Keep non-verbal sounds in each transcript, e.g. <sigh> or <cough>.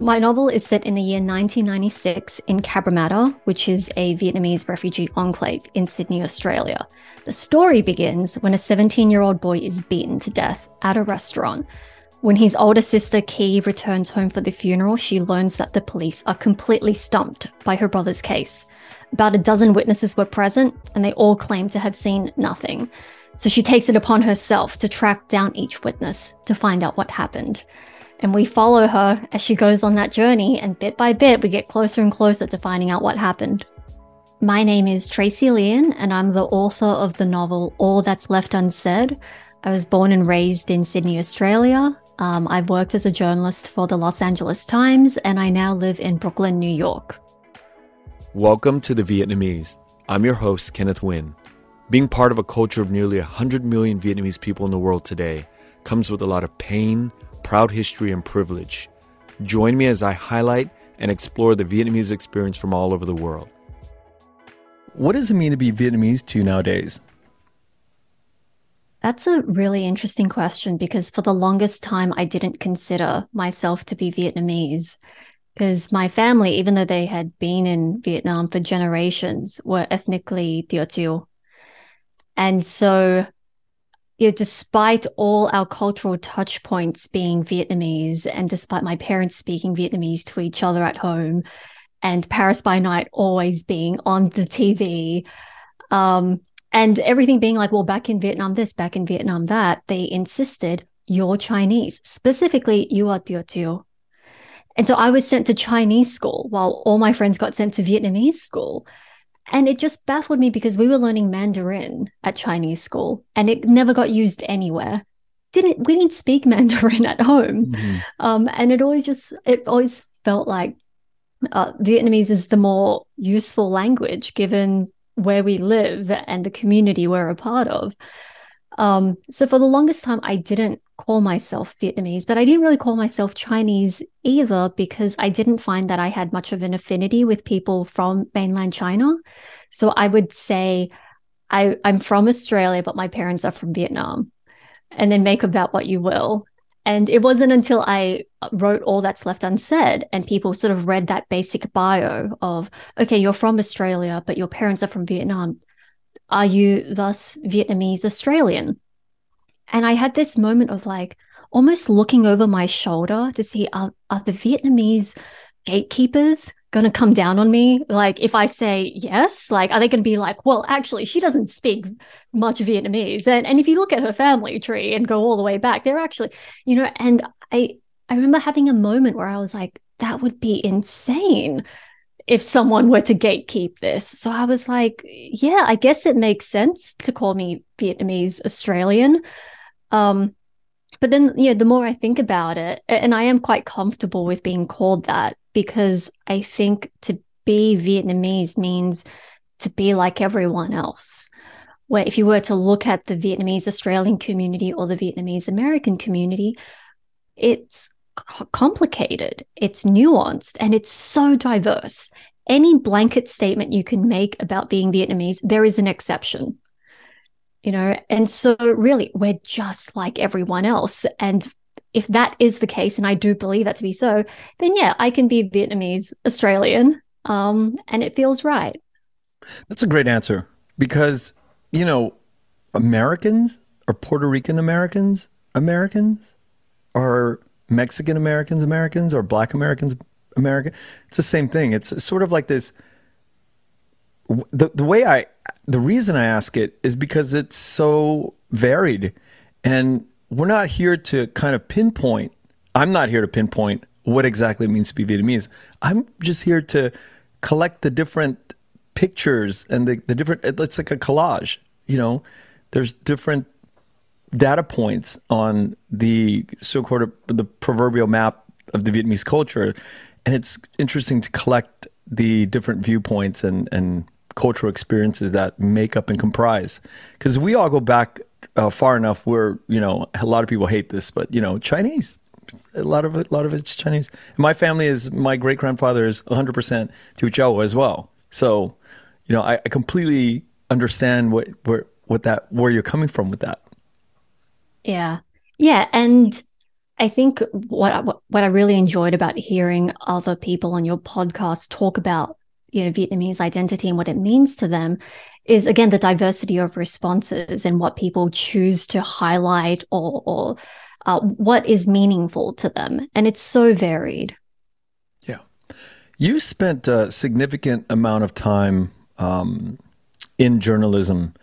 My novel is set in the year 1996 in Cabramatta, which is a Vietnamese refugee enclave in Sydney, Australia. The story begins when a 17 year old boy is beaten to death at a restaurant. When his older sister Ky returns home for the funeral, she learns that the police are completely stumped by her brother's case. About a dozen witnesses were present, and they all claim to have seen nothing. So she takes it upon herself to track down each witness to find out what happened. And we follow her as she goes on that journey, and bit by bit, we get closer and closer to finding out what happened. My name is Tracey Lien, and I'm the author of the novel All That's Left Unsaid. I was born and raised in Sydney, Australia. Um, I've worked as a journalist for the Los Angeles Times, and I now live in Brooklyn, New York. Welcome to The Vietnamese. I'm your host, Kenneth Nguyen. Being part of a culture of nearly 100 million Vietnamese people in the world today comes with a lot of pain, proud history, and privilege. Join me as I highlight and explore the Vietnamese experience from all over the world. What does it mean to be Vietnamese to you nowadays? That's a really interesting question because for the longest time, I didn't consider myself to be Vietnamese because my family, even though they had been in Vietnam for generations, were ethnically Teochew. And so you know, despite all our cultural touch points being Vietnamese, and despite my parents speaking Vietnamese to each other at home, and Paris by Night always being on the TV, um, and everything being like, well, back in Vietnam, this, back in Vietnam, that, they insisted you're Chinese. Specifically, you are Teochew. And so I was sent to Chinese school while all my friends got sent to Vietnamese school. And it just baffled me because we were learning Mandarin at Chinese school and it never got used anywhere. Didn't we didn't speak <laughs> Mandarin at home. Mm-hmm. Um, and it always just it always felt like uh, Vietnamese is the more useful language given where we live and the community we're a part of. Um, so for the longest time, I didn't call myself Vietnamese, but I didn't really call myself Chinese either because I didn't find that I had much of an affinity with people from mainland China. So I would say I, I'm from Australia, but my parents are from Vietnam. And then make of that what you will. And it wasn't until I wrote All That's Left Unsaid and people sort of read that basic bio of, okay, you're from Australia, but your parents are from Vietnam. Are you thus Vietnamese Australian? And I had this moment of like almost looking over my shoulder to see are, are the Vietnamese gatekeepers going to come down on me? Like, if I say yes, like, are they going to be like, well, actually, she doesn't speak much Vietnamese. And, and if you look at her family tree and go all the way back, they're actually, you know, and I, I remember having a moment where I was like, that would be insane if someone were to gatekeep this. So I was like, yeah, I guess it makes sense to call me Vietnamese Australian. Um, but then, yeah, the more I think about it, and I am quite comfortable with being called that because I think to be Vietnamese means to be like everyone else. Where if you were to look at the Vietnamese Australian community or the Vietnamese American community, it's complicated, it's nuanced, and it's so diverse. Any blanket statement you can make about being Vietnamese, there is an exception you know and so really we're just like everyone else. And if that is the case and i do believe that to be so then yeah i can be vietnamese australian um, and it feels right. That's a great answer because you know americans are puerto rican americans americans are mexican americans americans or black americans american it's the same thing. It's sort of like this the, the way i the reason I ask it is because it's so varied. And we're not here to kind of pinpoint, I'm not here to pinpoint what exactly it means to be Vietnamese. I'm just here to collect the different pictures and the, the different, it it's like a collage, you know, there's different data points on the so-called the proverbial map of the Vietnamese culture. And it's interesting to collect the different viewpoints and, and cultural experiences that make up and comprise. Because we all go back uh, far enough where you know a lot of people hate this, but you know Chinese. A lot of it, a lot of it's Chinese. My family is my great grandfather is 100 percent Teochew as well. So, you know, I, I completely understand what where what that where you're coming from with that. Yeah, yeah, and I think what what I really enjoyed about hearing other people on your podcast talk about you know Vietnamese identity and what it means to them is again the diversity of responses and what people choose to highlight or or uh, what is meaningful to them, and it's so varied. Yeah, you spent a significant amount of time um, in journalism.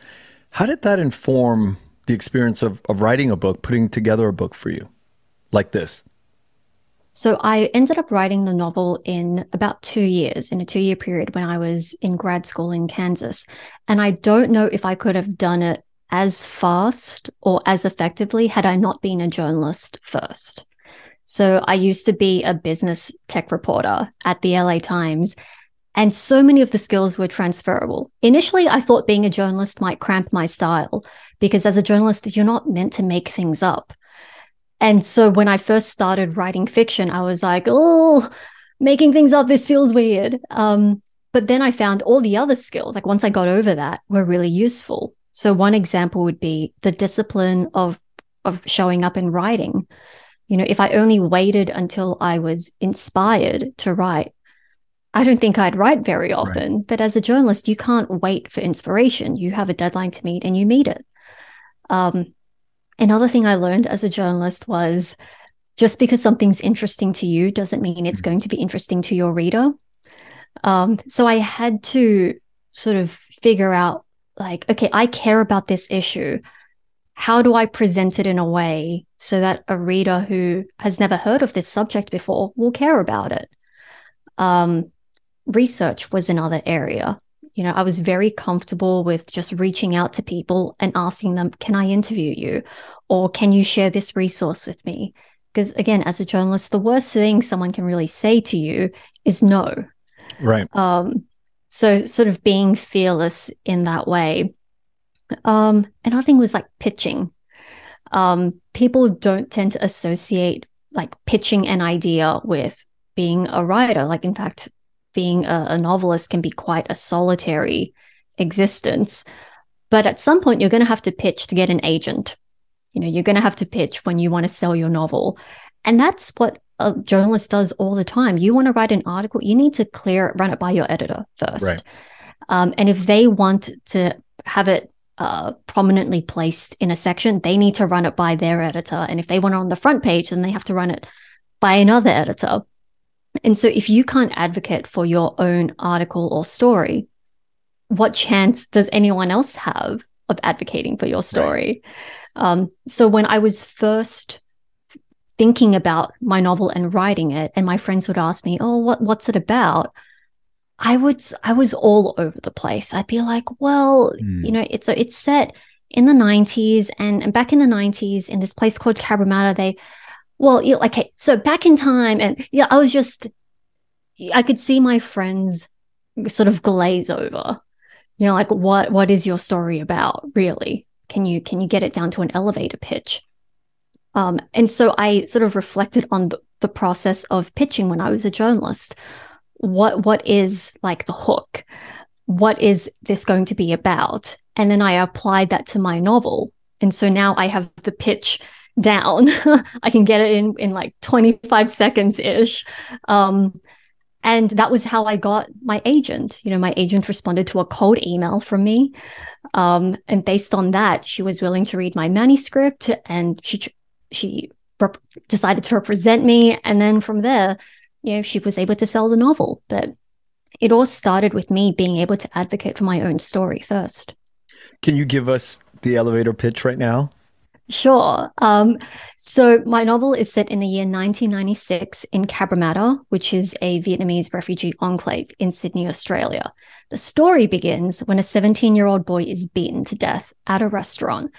How did that inform the experience of, of writing a book, putting together a book for you? like this? So I ended up writing the novel in about two years, in a two year period when I was in grad school in Kansas. And I don't know if I could have done it as fast or as effectively had I not been a journalist first. So I used to be a business tech reporter at the LA Times. And so many of the skills were transferable. Initially, I thought being a journalist might cramp my style because as a journalist, you're not meant to make things up. And so when I first started writing fiction, I was like, oh, making things up, this feels weird. Um, but then I found all the other skills, like once I got over that, were really useful. So one example would be the discipline of of showing up and writing. You know, if I only waited until I was inspired to write, I don't think I'd write very often. Right. But as a journalist, you can't wait for inspiration. You have a deadline to meet and you meet it. Um, Another thing I learned as a journalist was just because something's interesting to you doesn't mean it's mm-hmm. going to be interesting to your reader. Um, so I had to sort of figure out like, okay, I care about this issue. How do I present it in a way so that a reader who has never heard of this subject before will care about it? Um, research was another area. You know, I was very comfortable with just reaching out to people and asking them, can I interview you? Or can you share this resource with me? Because again, as a journalist, the worst thing someone can really say to you is no. Right. Um, so sort of being fearless in that way. Um, another thing was like pitching. Um, people don't tend to associate like pitching an idea with being a writer. Like, in fact, being a, a novelist can be quite a solitary existence. But at some point, you're going to have to pitch to get an agent. You know, you're going to have to pitch when you want to sell your novel. And that's what a journalist does all the time. You want to write an article, you need to clear it, run it by your editor first. Right. Um, and if they want to have it uh, prominently placed in a section, they need to run it by their editor. And if they want it on the front page, then they have to run it by another editor. And so if you can't advocate for your own article or story, what chance does anyone else have of advocating for your story? Right. Um, so when I was first thinking about my novel and writing it, and my friends would ask me, "Oh, what what's it about?" I would I was all over the place. I'd be like, "Well, mm. you know, it's a, it's set in the 90s and, and back in the 90s in this place called Cabramatta, they well, you know, okay, so back in time, and yeah, I was just, I could see my friends sort of glaze over. You know, like what what is your story about, really? Can you can you get it down to an elevator pitch? Um, and so I sort of reflected on the, the process of pitching when I was a journalist. What what is like the hook? What is this going to be about? And then I applied that to my novel. And so now I have the pitch down. <laughs> I can get it in in like 25 seconds ish. Um, and that was how I got my agent. You know, my agent responded to a cold email from me. Um, and based on that, she was willing to read my manuscript and she she rep- decided to represent me. And then from there, you know, she was able to sell the novel. But it all started with me being able to advocate for my own story first. Can you give us the elevator pitch right now? Sure. Um, so my novel is set in the year 1996 in Cabramatta, which is a Vietnamese refugee enclave in Sydney, Australia. The story begins when a 17 year old boy is beaten to death at a restaurant.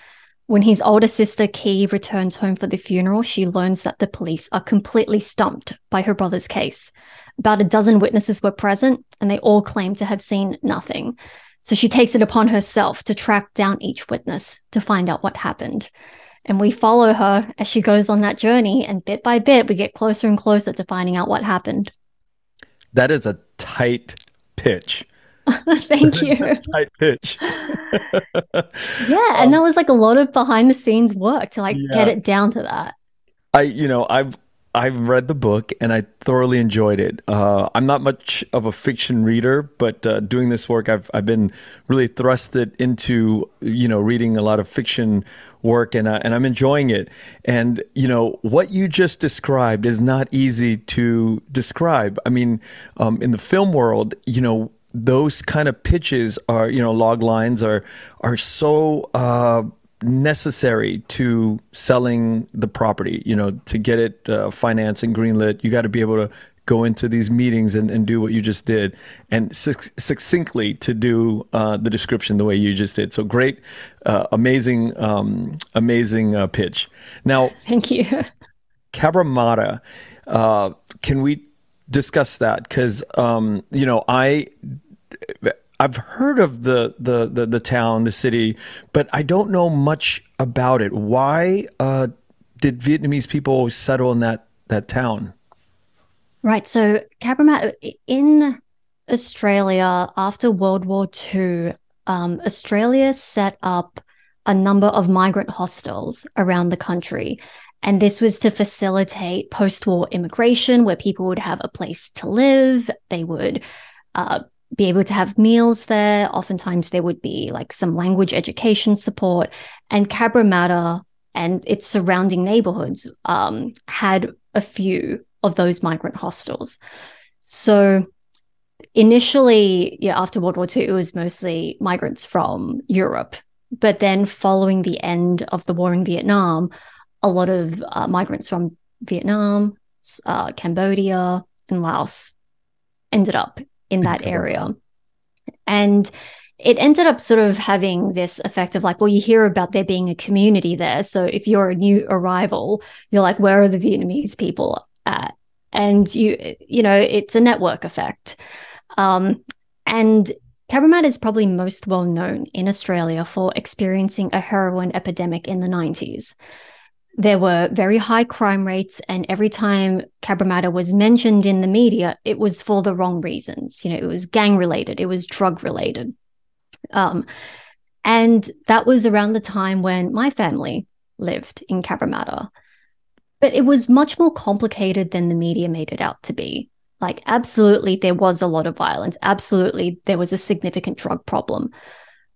When his older sister Ky returns home for the funeral, she learns that the police are completely stumped by her brother's case. About a dozen witnesses were present, and they all claim to have seen nothing. So she takes it upon herself to track down each witness to find out what happened. And we follow her as she goes on that journey. And bit by bit, we get closer and closer to finding out what happened. That is a tight pitch. <laughs> Thank you. tight pitch. <laughs> yeah. And um, that was like a lot of behind the scenes work to like yeah. get it down to that. I, you know, I've I've read the book and I thoroughly enjoyed it. Uh, I'm not much of a fiction reader, but uh, doing this work, I've I've been really thrusted into you know reading a lot of fiction work and uh, and I'm enjoying it. And you know what you just described is not easy to describe. I mean, um, in the film world, you know those kind of pitches are you know log lines are are so uh, necessary to selling the property. You know, to get it uh, financed and greenlit, you got to be able to go into these meetings and, and do what you just did and succinctly to do uh, the description the way you just did. So great, uh, amazing, um, amazing uh, pitch. Now, <laughs> thank you. Cabramatta, uh, can we discuss that? Because, um, you know, I I've heard of the, the, the the town, the city, but I don't know much about it. Why uh, did Vietnamese people settle in that that town? Right. So Cabramatta in Australia after World War II, um, Australia set up a number of migrant hostels around the country. And this was to facilitate post war immigration where people would have a place to live. They would uh, be able to have meals there. Oftentimes, there would be like some language education support. And Cabramatta and its surrounding neighborhoods um, had a few of those migrant hostels. So, initially, yeah, after World War II, it was mostly migrants from Europe. But then, following the end of the war in Vietnam, a lot of uh, migrants from Vietnam, uh, Cambodia, and Laos ended up in that area. And it ended up sort of having this effect of like, well, you hear about there being a community there. So if you're a new arrival, you're like, where are the Vietnamese people at? And you, you know, it's a network effect. Um, and Cabramatta is probably most well known in Australia for experiencing a heroin epidemic in the 90s there were very high crime rates and every time cabramatta was mentioned in the media it was for the wrong reasons. You know it was gang related it was drug related. Um, and that was around the time when my family lived in cabramatta. But it was much more complicated than the media made it out to be. Like absolutely there was a lot of violence. Absolutely there was a significant drug problem.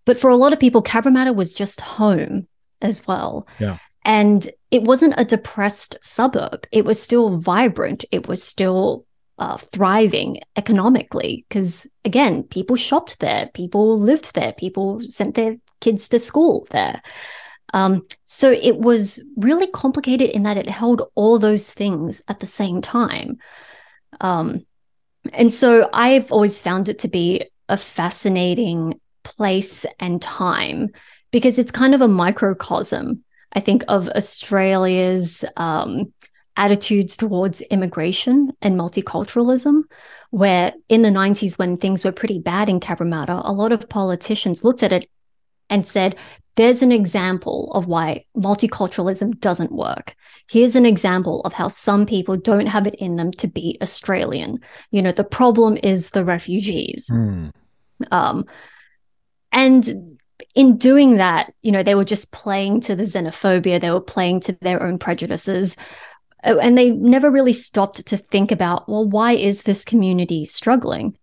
But for a lot of people cabramatta was just home as well. Yeah. And it wasn't a depressed suburb. It was still vibrant. It was still uh, thriving economically because, again, people shopped there, people lived there, people sent their kids to school there. Um, so it was really complicated in that it held all those things at the same time. Um, and so I've always found it to be a fascinating place and time because it's kind of a microcosm I think of Australia's um, attitudes towards immigration and multiculturalism, where in the 90s, when things were pretty bad in Cabramatta, a lot of politicians looked at it and said, there's an example of why multiculturalism doesn't work. Here's an example of how some people don't have it in them to be Australian. You know, the problem is the refugees. Mm. Um, and in doing that, you know, they were just playing to the xenophobia, they were playing to their own prejudices. Uh, and they never really stopped to think about, well, why is this community struggling?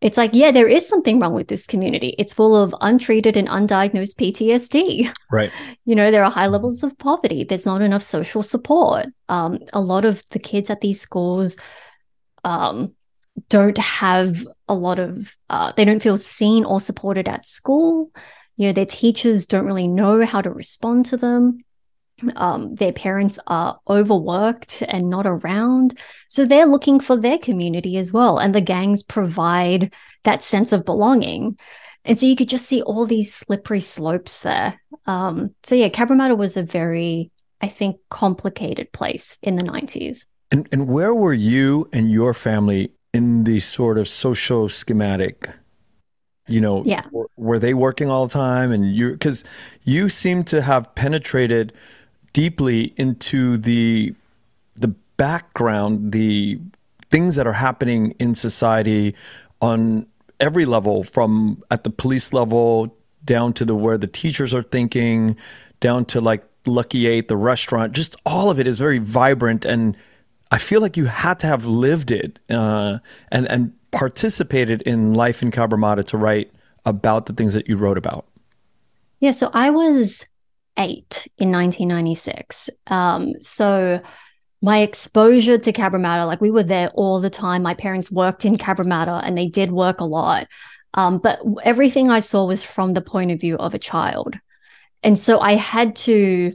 It's like, yeah, there is something wrong with this community. It's full of untreated and undiagnosed PTSD. Right. <laughs> You know, there are high levels of poverty. There's not enough social support. Um, a lot of the kids at these schools um, don't have a lot of, uh, they don't feel seen or supported at school you know their teachers don't really know how to respond to them. Um, their parents are overworked and not around. So they're looking for their community as well. And the gangs provide that sense of belonging. And so you could just see all these slippery slopes there. Um, so yeah cabramatta was a very i think complicated place in the 90s and, and where were you and your family in the sort of social schematic you know yeah. were, were they working all the time and you because you seem to have penetrated deeply into the the background the things that are happening in society on every level from at the police level down to the where the teachers are thinking down to like Lucky Eight, the restaurant, just all of it is very vibrant. And I feel like you had to have lived it uh, and, and participated in life in Cabramatta to write about the things that you wrote about. Yeah, so I was eight in 1996. Um, so my exposure to Cabramatta, like we were there all the time. My parents worked in Cabramatta and they did work a lot. Um, but everything I saw was from the point of view of a child. And so I had to,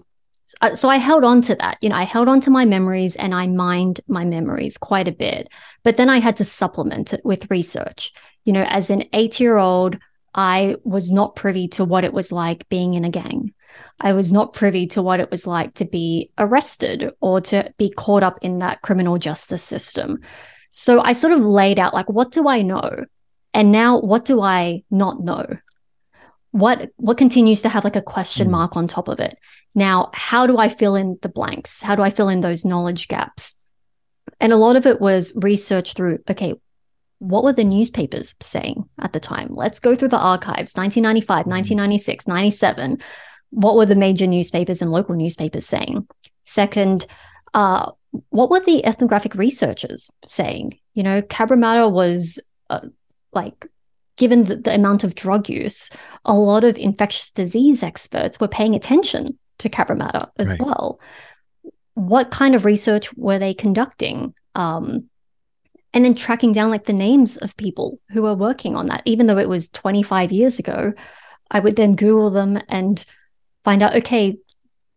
uh, so I held on to that. You know, I held on to my memories and I mined my memories quite a bit. But then I had to supplement it with research. You know, as an eight year old, I was not privy to what it was like being in a gang. I was not privy to what it was like to be arrested or to be caught up in that criminal justice system. So I sort of laid out like, what do I know? And now what do I not know? What what continues to have like a question mm. mark on top of it? Now, how do I fill in the blanks? How do I fill in those knowledge gaps? And a lot of it was research through, okay, what were the newspapers saying at the time? Let's go through the archives 1995, 1996, 97 what were the major newspapers and local newspapers saying? Second, uh, what were the ethnographic researchers saying? You know, Cabramatta was uh, like, given the, the, amount of drug use, a lot of infectious disease experts were paying attention to Cabramatta as right. well. What kind of research were they conducting? Um, and then tracking down like the names of people who were working on that, even though it was 25 years ago, I would then Google them and find out, okay,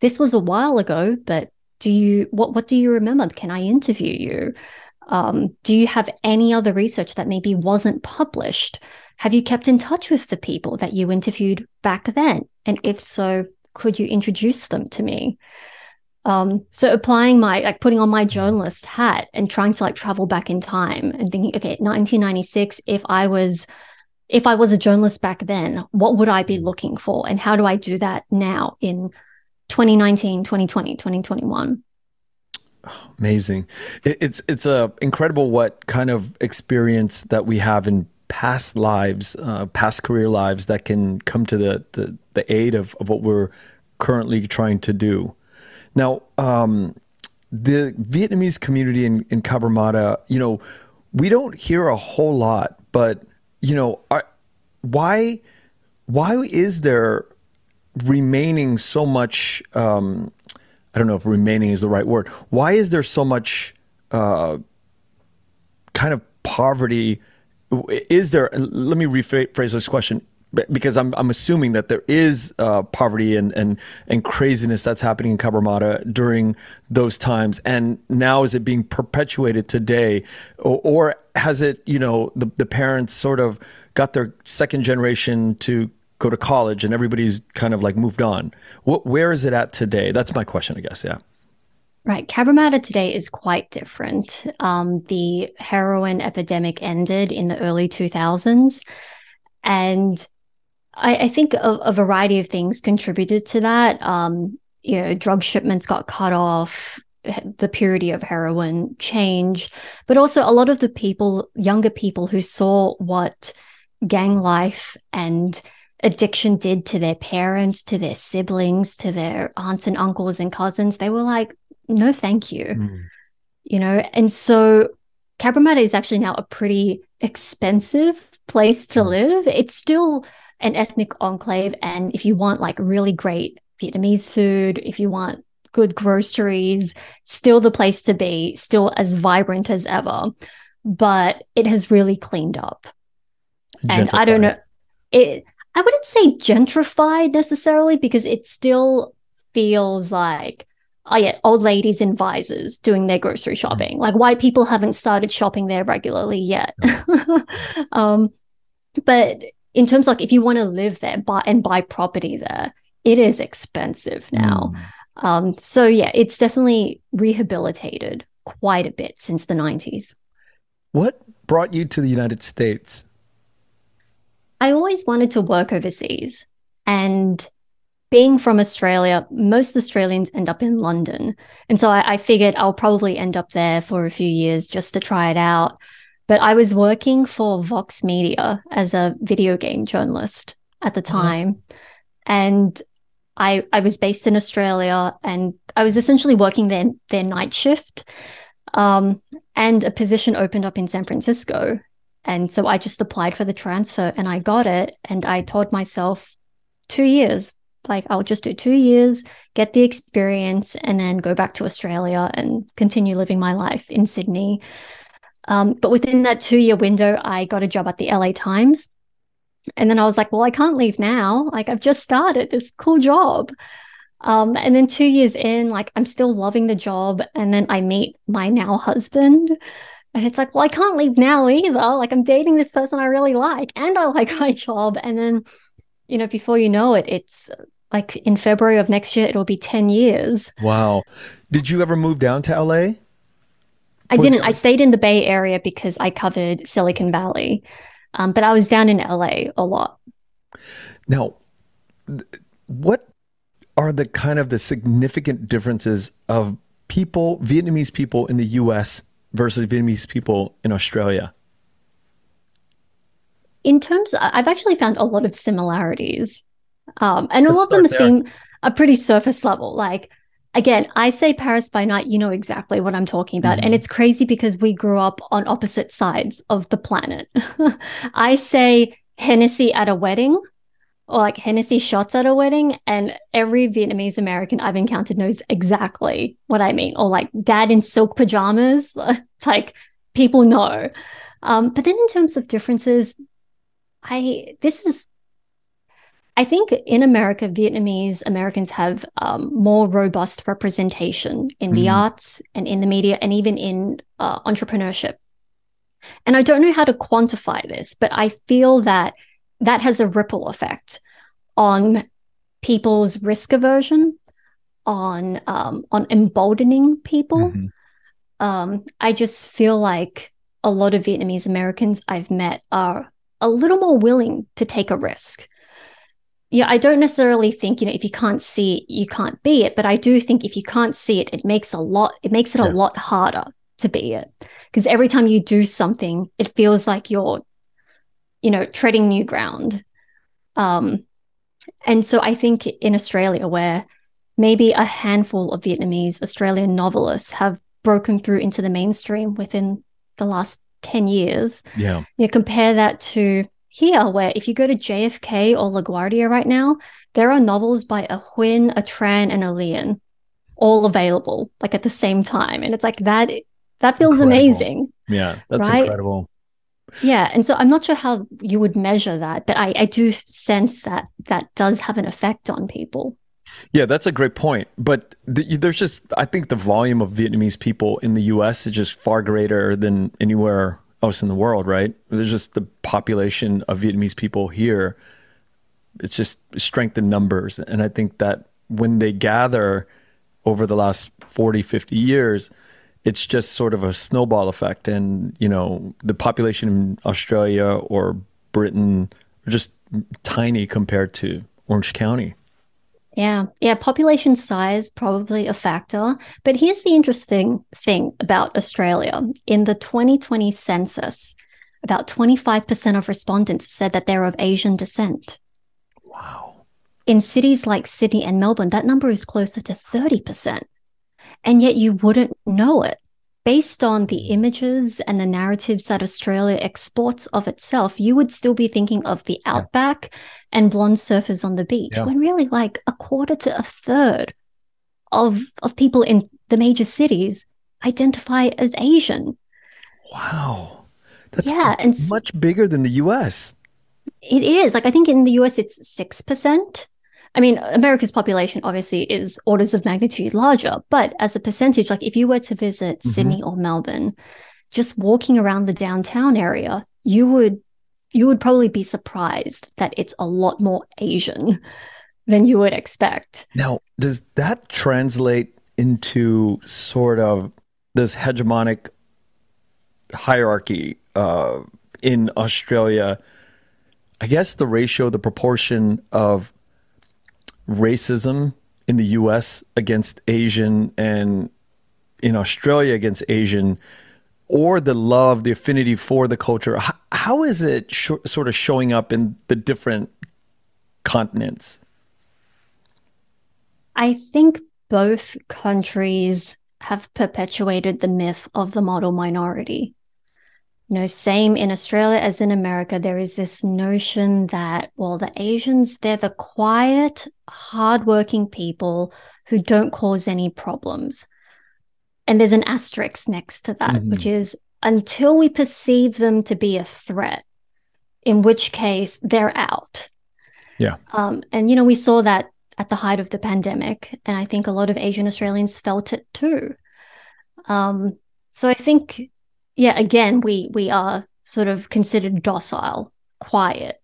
this was a while ago, but do you what what do you remember? Can I interview you? Um, do you have any other research that maybe wasn't published? Have you kept in touch with the people that you interviewed back then? And if so, could you introduce them to me? Um, so applying my like putting on my mm-hmm. journalist hat and trying to like travel back in time and thinking, okay, 1996, if I was if I was a journalist back then, what would I be mm-hmm. looking for? And how do I do that now in 2019, 2020, 2021? amazing. It's it's a incredible what kind of experience that we have in past lives, uh, past career lives that can come to the, the, the aid of, of what we're currently trying to do. Now, um, the Vietnamese community in, in Cabramatta, you know, we don't hear a whole lot, but you know, are, why why is there remaining so much? Um, I don't know if remaining is the right word. Why is there so much uh, kind of poverty? Is there? Let me rephrase this question because I'm I'm assuming that there is uh, poverty and, and and craziness that's happening in Cabramatta during those times, and now is it being perpetuated today, or, or has it you know the the parents sort of got their second generation to go to college and everybody's kind of like moved on. What, where is it at today? That's my question, I guess. Yeah. Right. Cabramatta today is quite different. Um, the heroin epidemic ended in the early 2000s. And I, I think a, a, variety of things contributed to that. Um, you know, drug shipments got cut off, the purity of heroin changed, but also a lot of the people, younger people who saw what gang life and addiction did to their parents, to their siblings, to their aunts and uncles and cousins, they were like, no, thank you. Mm. You know, and so Cabramatta is actually now a pretty expensive place to mm. live. It's still an ethnic enclave. And if you want like really great Vietnamese food, if you want good groceries, still the place to be, still as vibrant as ever. But it has really cleaned up. And I don't know, it, I wouldn't say gentrified necessarily because it still feels like, oh yeah, old ladies in visors doing their grocery mm-hmm. shopping. Like white people haven't started shopping there regularly yet. <laughs> um, but in terms of like if you want to live there buy, and buy property there, it is expensive now. Mm. Um, so yeah, it's definitely rehabilitated quite a bit since the 90s. What brought you to the United States? I always wanted to work overseas. And being from Australia, most Australians end up in London. And so I, I, figured I'll probably end up there for a few years just to try it out. But I was working for Vox Media as a video game journalist at the mm-hmm. time. Mm-hmm. And I, I was based in Australia and I was essentially working their, their night shift. Um, and a position opened up in San Francisco. And so I just applied for the transfer and I got it. And I told myself two years, like, I'll just do two years, get the experience, and then go back to Australia and continue living my life in Sydney. Um, but within that two year window, I got a job at the LA Times. And then I was like, well, I can't leave now. Like, I've just started this cool job. Um, and then two years in, like, I'm still loving the job. And then I meet my now husband. And it's like, well, I can't leave now either. Like, I'm dating this person I really like and I like <laughs> my job. And then, you know, before you know it, it's like in February of next year, it'll be 10 years. Wow. Did you ever move down to LA? I didn't. I stayed in the Bay Area because I covered Silicon Valley. Um, but I was down in LA a lot. Now, what are the kind of the significant differences of people, Vietnamese people in the US versus Vietnamese people in Australia? In terms, I've actually found a lot of similarities. Um, and Let's a lot of them there. seem a pretty surface level. Like, again, I say Paris by night, you know exactly what I'm talking about. Mm-hmm. And it's crazy because we grew up on opposite sides of the planet. <laughs> I say Hennessy at a wedding or like Hennessy shots at a wedding, and every Vietnamese American I've encountered knows exactly what I mean. Or like dad in silk pajamas. it's <laughs> like people know. Um, but then in terms of differences, I this is I think in America, Vietnamese Americans have um, more robust representation in mm the mm-hmm. arts and in the media and even in uh, entrepreneurship. And I don't know how to quantify this, but I feel that that has a ripple effect on people's risk aversion, on um, on emboldening people. Mm-hmm. Um, I just feel like a lot of Vietnamese Americans I've met are a little more willing to take a risk yeah, I don't necessarily think, you know, if you can't see it, you can't be it. But I do think if you can't see it, it makes a lot, it makes it yeah. a lot harder to be it. Because every time you do something, it feels like you're, you know, treading new ground. Um, and so I think in Australia, where maybe a handful of Vietnamese Australian novelists have broken through into the mainstream within the last 10 years. Yeah. You compare that to here, where if you go to JFK or LaGuardia right now, there are novels by a Huynh, a Tran, and a Lien all available like at the same time. And it's like that that feels incredible. amazing. Yeah, that's right? incredible. Yeah. And so I'm not sure how you would measure that, but I, I do sense that that does have an effect on people. Yeah, that's a great point. But the, there's just, I think the volume of Vietnamese people in the US is just far greater than anywhere else in the world, right? There's just the population of Vietnamese people here. It's just strength in numbers. And I think that when they gather over the last 40, 50 years, it's just sort of a snowball effect. And, you know, the population in Australia or Britain are just tiny compared to Orange County. Yeah, yeah, population size probably a factor. But here's the interesting thing about Australia. In the 2020 census, about 25% of respondents said that they're of Asian descent. Wow. In cities like Sydney and Melbourne, that number is closer to 30%. And yet you wouldn't know it based on the images and the narratives that Australia exports of itself, you would still be thinking of the outback yeah. and blonde surfers on the beach, yeah. when really like a quarter to a third of of people in the major cities identify as Asian. Wow. That's yeah, and much bigger than the US. It is. Like I think in the US it's 6%. I mean, America's population obviously is orders of magnitude larger, but as a percentage, like if you were to visit mm-hmm. Sydney or Melbourne, just walking around the downtown area, you would you would probably be surprised that it's a lot more Asian than you would expect. Now, does that translate into sort of this hegemonic hierarchy uh, in Australia? I guess the ratio, the proportion of racism in the US against Asian and in Australia against Asian or the love, the affinity for the culture, how, how is it sh- sort of showing up in the different continents? I think both countries have perpetuated the myth of the model minority. You know, same in Australia as in America, there is this notion that, well, the Asians, they're the quiet, hardworking people who don't cause any problems. And there's an asterisk next to that, mm-hmm. which is until we perceive them to be a threat, in which case they're out. Yeah. Um, and, you know, we saw that at the height of the pandemic. And I think a lot of Asian Australians felt it too. Um, so I think, yeah, again, we we are sort of considered docile, quiet,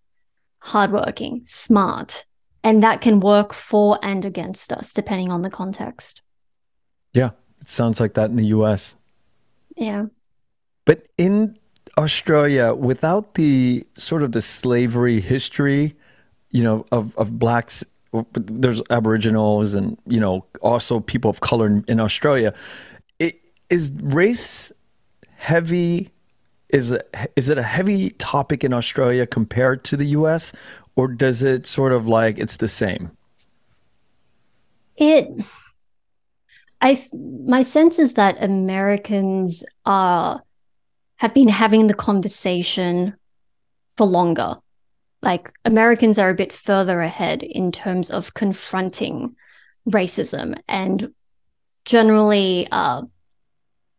hardworking, smart, and that can work for and against us depending on the context. Yeah, it sounds like that in the U.S. Yeah, but in Australia, without the sort of the slavery history, you know, of of blacks there's aboriginals and you know also people of color in, in australia it, is race heavy is is it a heavy topic in australia compared to the us or does it sort of like it's the same? It i my sense is that americans are have been having the conversation for longer. Like Americans are a bit further ahead in terms of confronting racism and generally uh,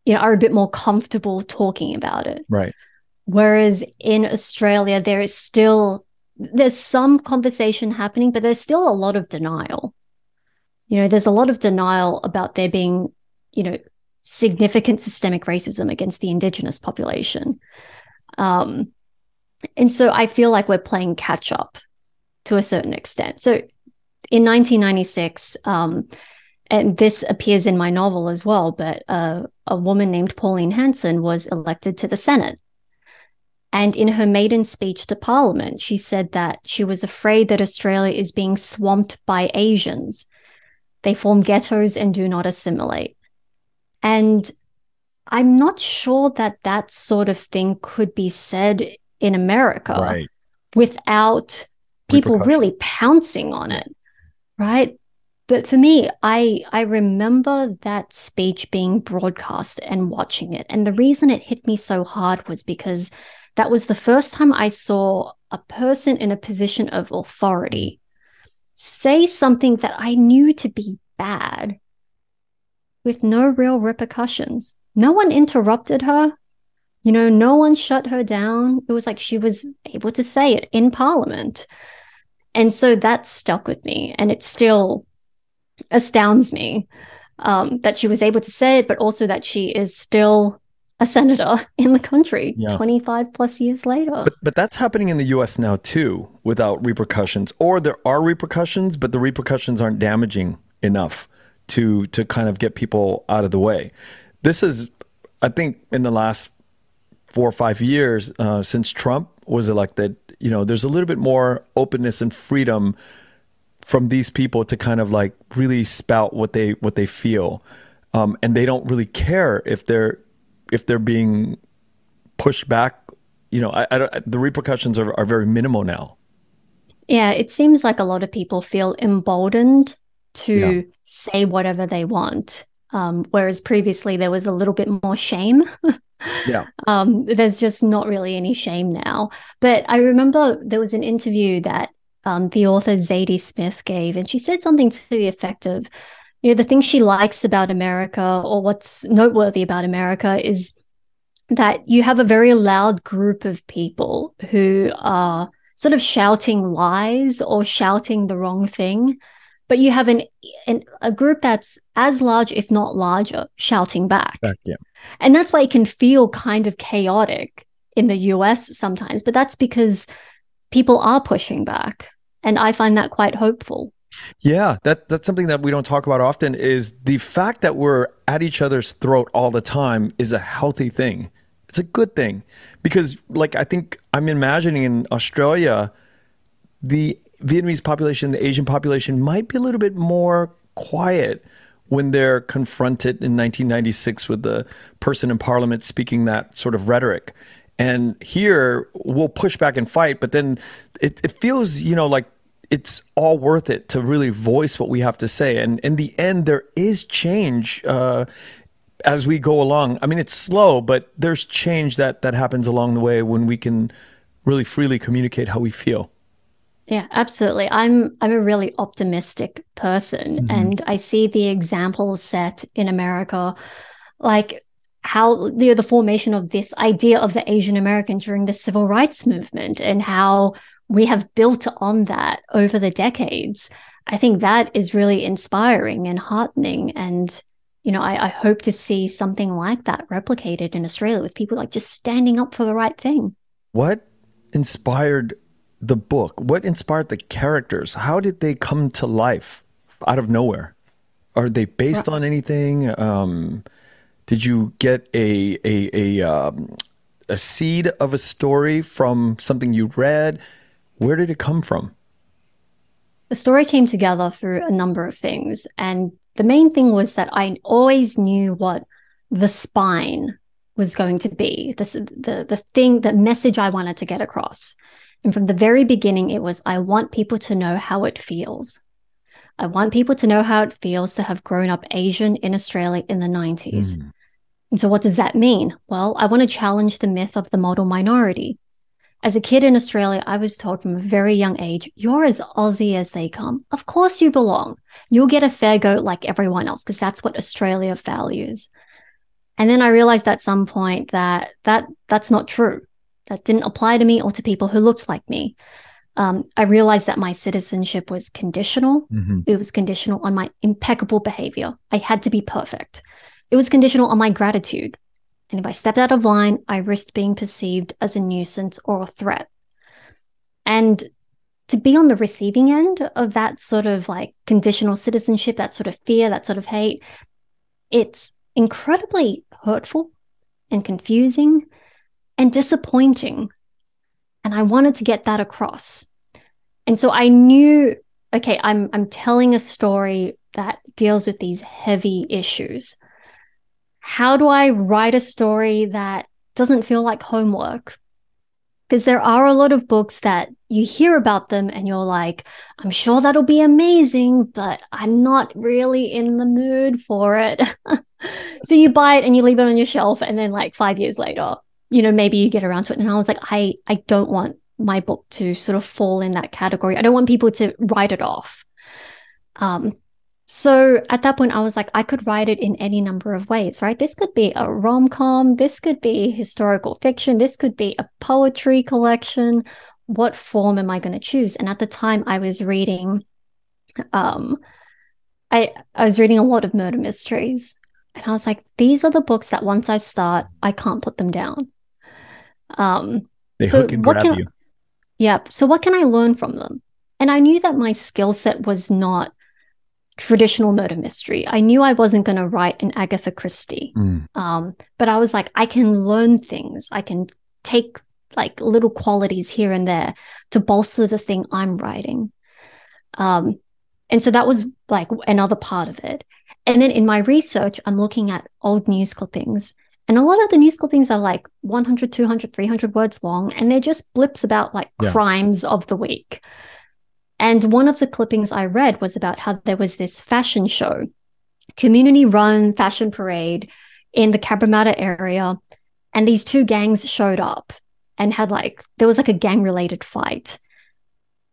you know are a bit more comfortable talking about it. Right. Whereas in australia there is still there's some conversation happening but there's still a lot of denial. You know there's a lot of denial about there being you know significant systemic racism against the indigenous population. Um, and so I feel like we're playing catch up to a certain extent. So in 1996, um, and this appears in my novel as well, but uh, a woman named Pauline Hanson was elected to the Senate. And in her maiden speech to Parliament, she said that she was afraid that Australia is being swamped by Asians. They form ghettos and do not assimilate. And I'm not sure that that sort of thing could be said in America right. without people really pouncing on it. Right. But for me, I I remember that speech being broadcast and watching it. And the reason it hit me so hard was because that was the first time I saw a person in a position of authority say something that I knew to be bad with no real repercussions. No one interrupted her. You know, no one shut her down. It was like she was able to say it in parliament. And so that stuck with me. And it still astounds me um, that she was able to say it, but also that she is still a senator in the country yeah. 25 plus years later. But, but that's happening in the US now too, without repercussions. Or there are repercussions, but the repercussions aren't damaging enough to to kind of get people out of the way. This is I think in the last four or five years uh, since Trump was elected, you know, there's a little bit more openness and freedom from these people to kind of like really spout what they what they feel, um, and they don't really care if they're if they're being pushed back. You know, I, I the repercussions are, are very minimal now. Yeah, it seems like a lot of people feel emboldened to yeah. say whatever they want. Um, whereas previously there was a little bit more shame <laughs> yeah. Um, there's just not really any shame now. But I remember there was an interview that um, the author Zadie Smith gave, and she said something to the effect of, you know, the thing she likes about America or what's noteworthy about America is that you have a very loud group of people who are sort of shouting lies or shouting the wrong thing but you have an, an, a group that's as large if not larger shouting back, back yeah. And that's why it can feel kind of chaotic in the US sometimes, but that's because people are pushing back. And I find that quite hopeful. Yeah, that that's something that we don't talk about often is the fact that we're at each other's throat all the time is a healthy thing. It's a good thing because like I think I'm imagining in Australia the Vietnamese population, the Asian population might be a little bit more quiet when they're confronted in 1996 with the person in parliament speaking that sort of rhetoric. And here we'll push back and fight, but then it, it feels, you know, like it's all worth it to really voice what we have to say. And in the end, there is change uh, as we go along. I mean, it's slow, but there's change that that happens along the way when we can really freely communicate how we feel. Yeah, absolutely. I'm I'm a really optimistic person mm-hmm. and I see the examples set in America like how the the formation of this idea of the Asian American during the civil rights movement and how we have built on that over the decades. I think that is really inspiring and heartening and you know, I, I hope to see something like that replicated in Australia with people like just standing up for the right thing. What inspired the book? What inspired the characters? How did they come to life out of nowhere? Are they based on anything? Um, did you get a a a, um, a seed of a story from something you read? Where did it come from? The story came together through a number of things, and the main thing was that I always knew what the spine was going to be, this, the the thing, the message I wanted to get across. And from the very beginning, it was I want people to know how it feels. I want people to know how it feels to have grown up Asian in Australia in the 90s. Mm. And so, what does that mean? Well, I want to challenge the myth of the model minority. As a kid in Australia, I was told from a very young age, you're as Aussie as they come. Of course you belong. You'll get a fair go like everyone else, because that's what Australia values. And then I realized at some point that that that's not true. That didn't apply to me or to people who looked like me. Um, I realized that my citizenship was conditional. Mm-hmm. It was conditional on my impeccable behavior. I had to be perfect. It was conditional on my gratitude. And if I stepped out of line, I risked being perceived as a nuisance or a threat. And to be on the receiving end of that sort of like conditional citizenship, that sort of fear, that sort of hate, it's incredibly hurtful and confusing and disappointing. And I wanted to get that across. And so I knew, okay, I'm I'm telling a story that deals with these heavy issues how do I write a story that doesn't feel like homework? Because there are a lot of books that you hear about them and you're like, I'm sure that'll be amazing, but I'm not really in the mood for it. <laughs> so you buy it and you leave it on your shelf. And then, like, five years later, you know, maybe you get around to it. And I was like, I, I don't want my book to sort of fall in that category. I don't want people to write it off. Um, so at that point, I was like, I could write it in any number of ways, right? This could be a rom com, this could be historical fiction, this could be a poetry collection. What form am I going to choose? And at the time, I was reading, um, I I was reading a lot of murder mysteries, and I was like, these are the books that once I start, I can't put them down. Um, they so what can you. yeah. So what can I learn from them? And I knew that my skill set was not traditional murder mystery. I knew I wasn't going to write an Agatha Christie. Mm. Um, but I was like, I can learn things. I can take like little qualities here and there to bolster the thing I'm writing. Um, and so that was like another part of it. And then in my research, I'm looking at old news clippings. And a lot of the news clippings are like 100, 200, 300 words long, and they're just blips about like yeah. crimes of the week. And one of the clippings I read was about how there was this fashion show, community run fashion parade in the Cabramatta area. And these two gangs showed up and had like, there was like a gang related fight.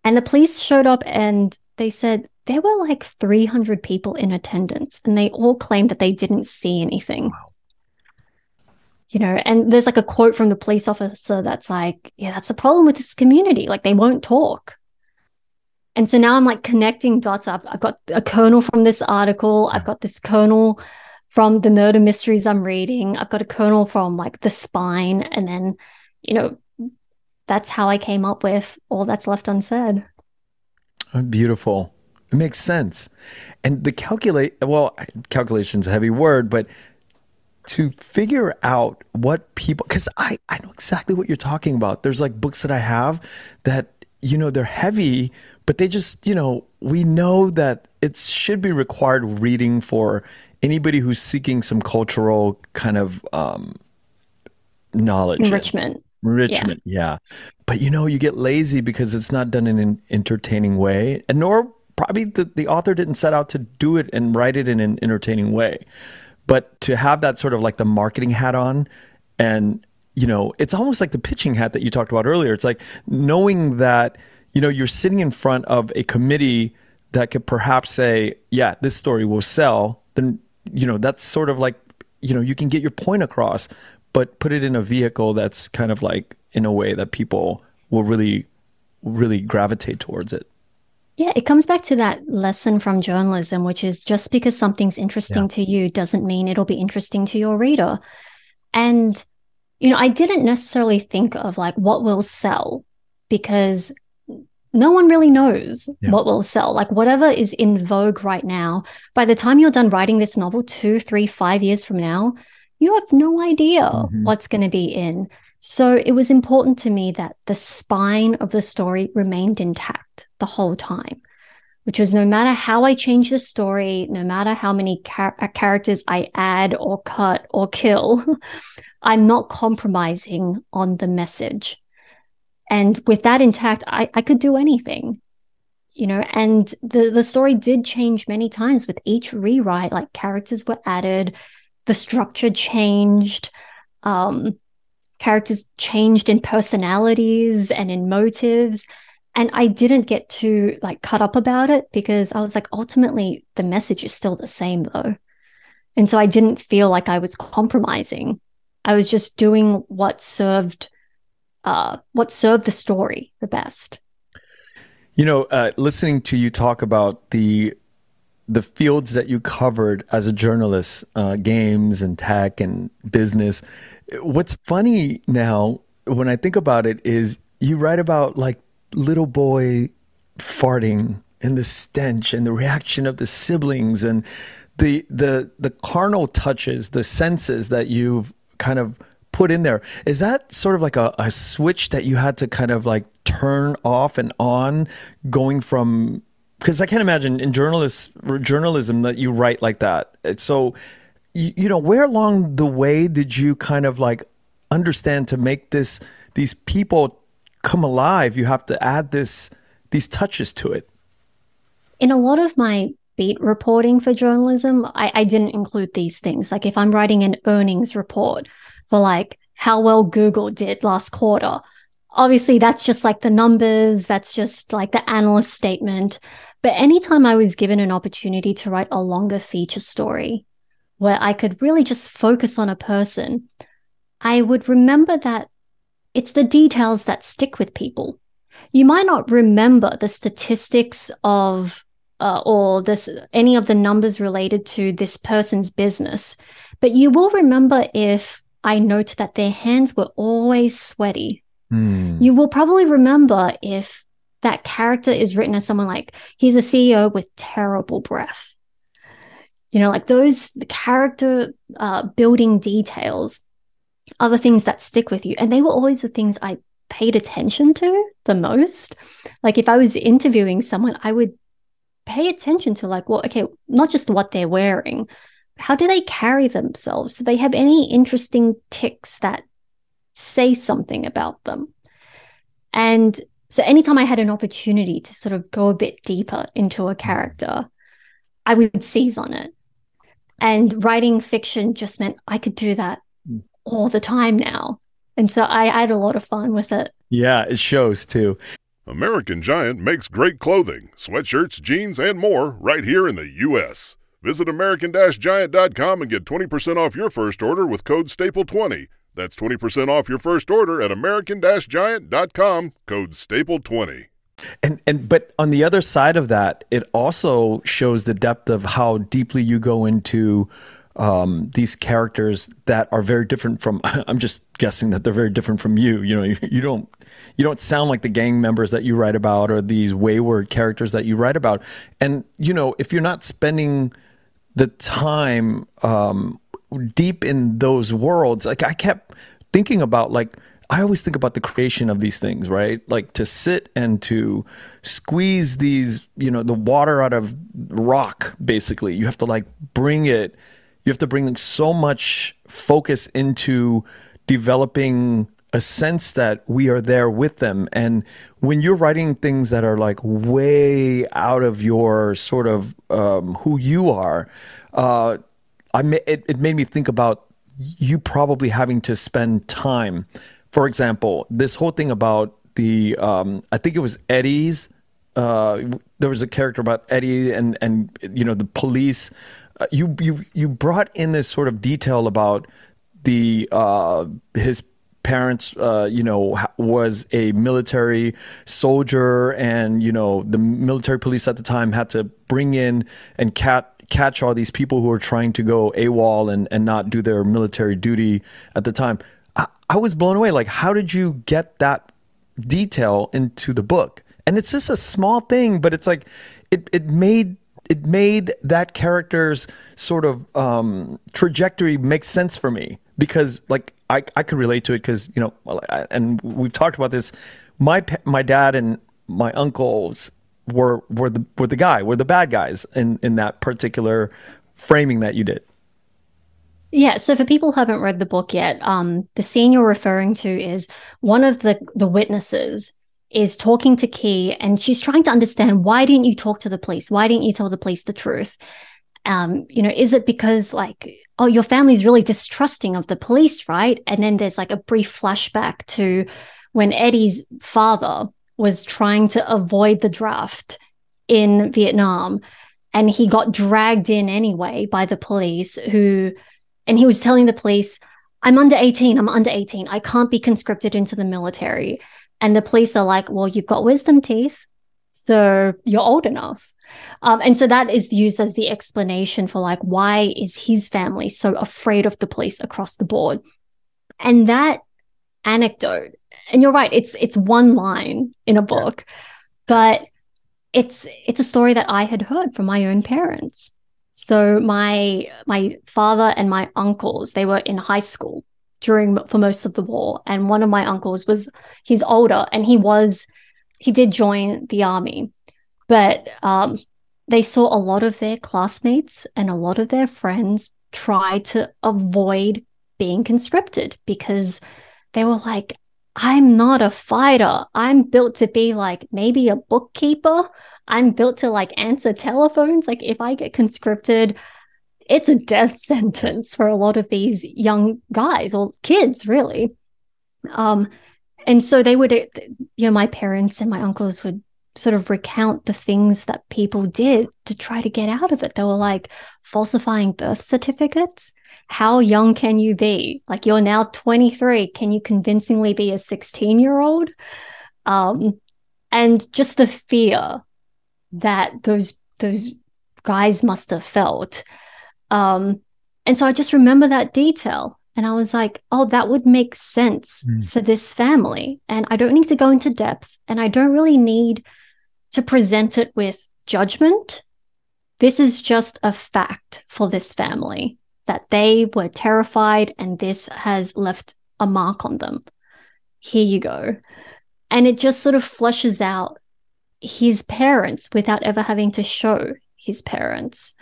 And the police showed up and they said there were like 300 people in attendance and they all claimed that they didn't see anything. Wow. You know, and there's like a quote from the police officer that's like, yeah, that's the problem with this community. Like they won't talk. And so now I'm like connecting dots up. I've got a kernel from this article. I've got this kernel from the murder mysteries I'm reading. I've got a kernel from like the spine. And then, you know, that's how I came up with all that's left unsaid. Oh, beautiful. It makes sense. And the calculate, well, calculation's a heavy word, but to figure out what people, because I, I know exactly what you're talking about. There's like books that I have that, you know, they're heavy, but they just, you know, we know that it should be required reading for anybody who's seeking some cultural kind of um, knowledge enrichment. Enrichment, yeah. yeah. But you know, you get lazy because it's not done in an entertaining way, and nor probably the, the author didn't set out to do it and write it in an entertaining way. But to have that sort of like the marketing hat on and you know, it's almost like the pitching hat that you talked about earlier. It's like knowing that, you know, you're sitting in front of a committee that could perhaps say, yeah, this story will sell, then, you know, that's sort of like, you know, you can get your point across, but put it in a vehicle that's kind of like in a way that people will really, really gravitate towards it. Yeah, it comes back to that lesson from journalism, which is just because something's interesting yeah. to you doesn't mean it'll be interesting to your reader. And, you know, I didn't necessarily think of like what will sell because no one really knows yeah. what will sell. Like whatever is in vogue right now, by the time you're done writing this novel, two, three, five years from now, you have no idea mm-hmm. what's going to be in. So it was important to me that the spine of the story remained intact the whole time, which was no matter how I change the story, no matter how many char- uh, characters I add or cut or kill, <laughs> I'm not compromising on the message. And with that intact, I, I could do anything, you know, and the, the story did change many times with each rewrite, like characters were added, the structure changed. Um, characters changed in personalities and in motives and i didn't get too like cut up about it because i was like ultimately the message is still the same though. And so i didn't feel like i was compromising. I was just doing what served uh what served the story the best. You know uh listening to you talk about the the fields that you covered as a journalist, uh, games and tech and business, What's funny now when I think about it is you write about like little boy farting and the stench and the reaction of the siblings and the the the carnal touches, the senses that you've kind of put in there. Is that sort of like a, a switch that you had to kind of like turn off and on going from because I can't imagine in journalists journalism that you write like that. So you, you know, where along the way did you kind of like understand to make this these people come alive? You have to add this these touches to it. In a lot of my beat reporting for journalism, I, I didn't include these things. Like if I'm writing an earnings report for like how well Google did last quarter, obviously that's just like the numbers, that's just like the analyst statement. But anytime I was given an opportunity to write a longer feature story, where I could really just focus on a person, I would remember that it's the details that stick with people. You might not remember the statistics of uh, or this any of the numbers related to this person's business, but you will remember if I note that their hands were always sweaty. Mm. You will probably remember if that character is written as someone like he's a CEO with terrible breath you know like those character uh, building details are the things that stick with you and they were always the things i paid attention to the most. Like if i was interviewing someone i would pay attention to like well okay not just what they're wearing how do they carry themselves? Do they have any interesting ticks that say something about them? And so anytime i had an opportunity to sort of go a bit deeper into a character i would seize on it. And writing fiction just meant I could do that. All the time now. And so I, I had a lot of fun with it. Yeah, it shows too. American Giant makes great clothing, sweatshirts, jeans, and more right here in the U.S. Visit American-Giant.com and get 20% off your first order with code STAPLE20. That's 20% off your first order at American-Giant.com, code STAPLE20. And and but on the other side of that, it also shows the depth of how deeply you go into um, these characters that are very different from. <laughs> I'm just guessing that they're very different from you. You know, you, you don't you don't sound like the gang members that you write about or these wayward characters that you write about. And you know, if you're not spending the time um, deep in those worlds, like I kept thinking about like I always think about the creation of these things, right? Like to sit and to squeeze these, you know, the water out of rock, basically. You have to like bring it, you have to bring so much focus into developing a sense that we are there with them. And when you're writing things that are like way out of your sort of um, who you are, uh, I ma- it, it made me think about you probably having to spend time. For example, this whole thing about the um, I think it was Eddie's. Uh, there was a character about Eddie and and you know the police. Uh, you you you brought in this sort of detail about the uh, his parents uh, you know was a military soldier and you know the military police at the time had to bring in and cat catch all these people who were trying to go AWOL and, and not do their military duty at the time. I, I was blown away. Like, how did you get that detail into the book? And it's just a small thing, but it's like it, it made it made that character's sort of um, trajectory make sense for me because like I, I could relate to it because you know and we've talked about this my my dad and my uncles were were the were the guy were the bad guys in in that particular framing that you did. Yeah, so for people who haven't read the book yet, um, the scene you're referring to is one of the the witnesses is talking to Ky, and she's trying to understand why didn't you talk to the police? Why didn't you tell the police the truth? Um, you know, is it because like oh your family's really distrusting of the police, right? And then there's like a brief flashback to when Eddie's father was trying to avoid the draft in Vietnam. And he got dragged in anyway by the police, who, and he was telling the police, I'm under 18, I'm under 18, I can't be conscripted into the military. And the police are like, well, you've got wisdom teeth, so you're old enough. Um, and so that is used as the explanation for like why is his family so afraid of the police across the board and that anecdote and you're right it's it's one line in a book yeah. but it's it's a story that i had heard from my own parents so my my father and my uncles they were in high school during for most of the war and one of my uncles was he's older and he was he did join the army but um, they saw a lot of their classmates and a lot of their friends try to avoid being conscripted because they were like I'm not a fighter. I'm built to be like maybe a bookkeeper. I'm built to like answer telephones. Like if I get conscripted, it's a death <laughs> sentence for a lot of these young guys or kids, really. Um, and so they would, you know, my parents and my uncles would sort of recount the things that people did to try to get out of it. They were like falsifying birth certificates how young can you be? Like you're now 23. Can you convincingly be a 16 year old? Um, and just the fear that those those guys must have felt. Um, and so I just remember that detail. And I was like, oh, that would make sense mm. for this family. And I don't need to go into depth and I don't really need to present it with judgment. This is just a fact for this family that they were terrified and this has left a mark on them. Here you go. And it just sort of flushes out his parents without ever having to show his parents.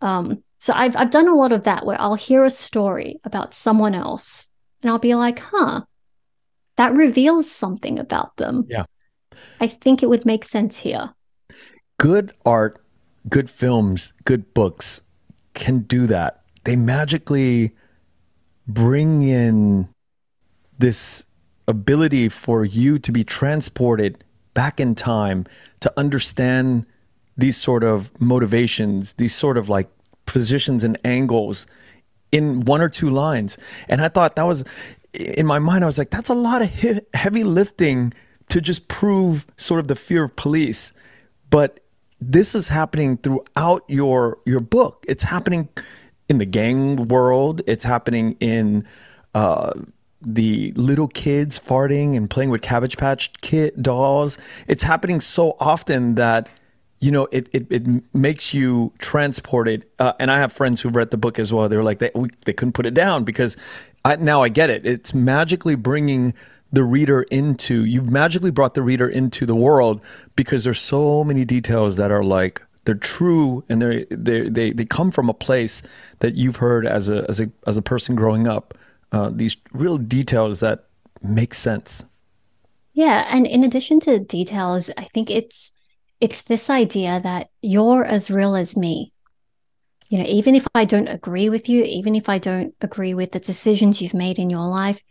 Um, so I've I've done a lot of that where I'll hear a story about someone else and I'll be like, huh, that reveals something about them. Yeah. I think it would make sense here. Good art, good films, good books can do that they magically bring in this ability for you to be transported back in time to understand these sort of motivations, these sort of like positions and angles in one or two lines. And I thought that was in my mind, I was like, that's a lot of heavy lifting to just prove sort of the fear of police. But this is happening throughout your your book. It's happening in the gang world. It's happening in uh, the little kids farting and playing with Cabbage Patch Kid dolls. It's happening so often that you know it it, it makes you transported. Uh, and I have friends who read the book as well. They were like they we, they couldn't put it down because I, now I get it. It's magically bringing the reader into you've magically brought the reader into the world because there's so many details that are like they're true and they they they they come from a place that you've heard as a as a as a person growing up. Uh, these real details that make sense. Yeah, and in addition to details, I think it's it's this idea that you're as real as me. You know, even if I don't agree with you, even if I don't agree with the decisions you've made in your life,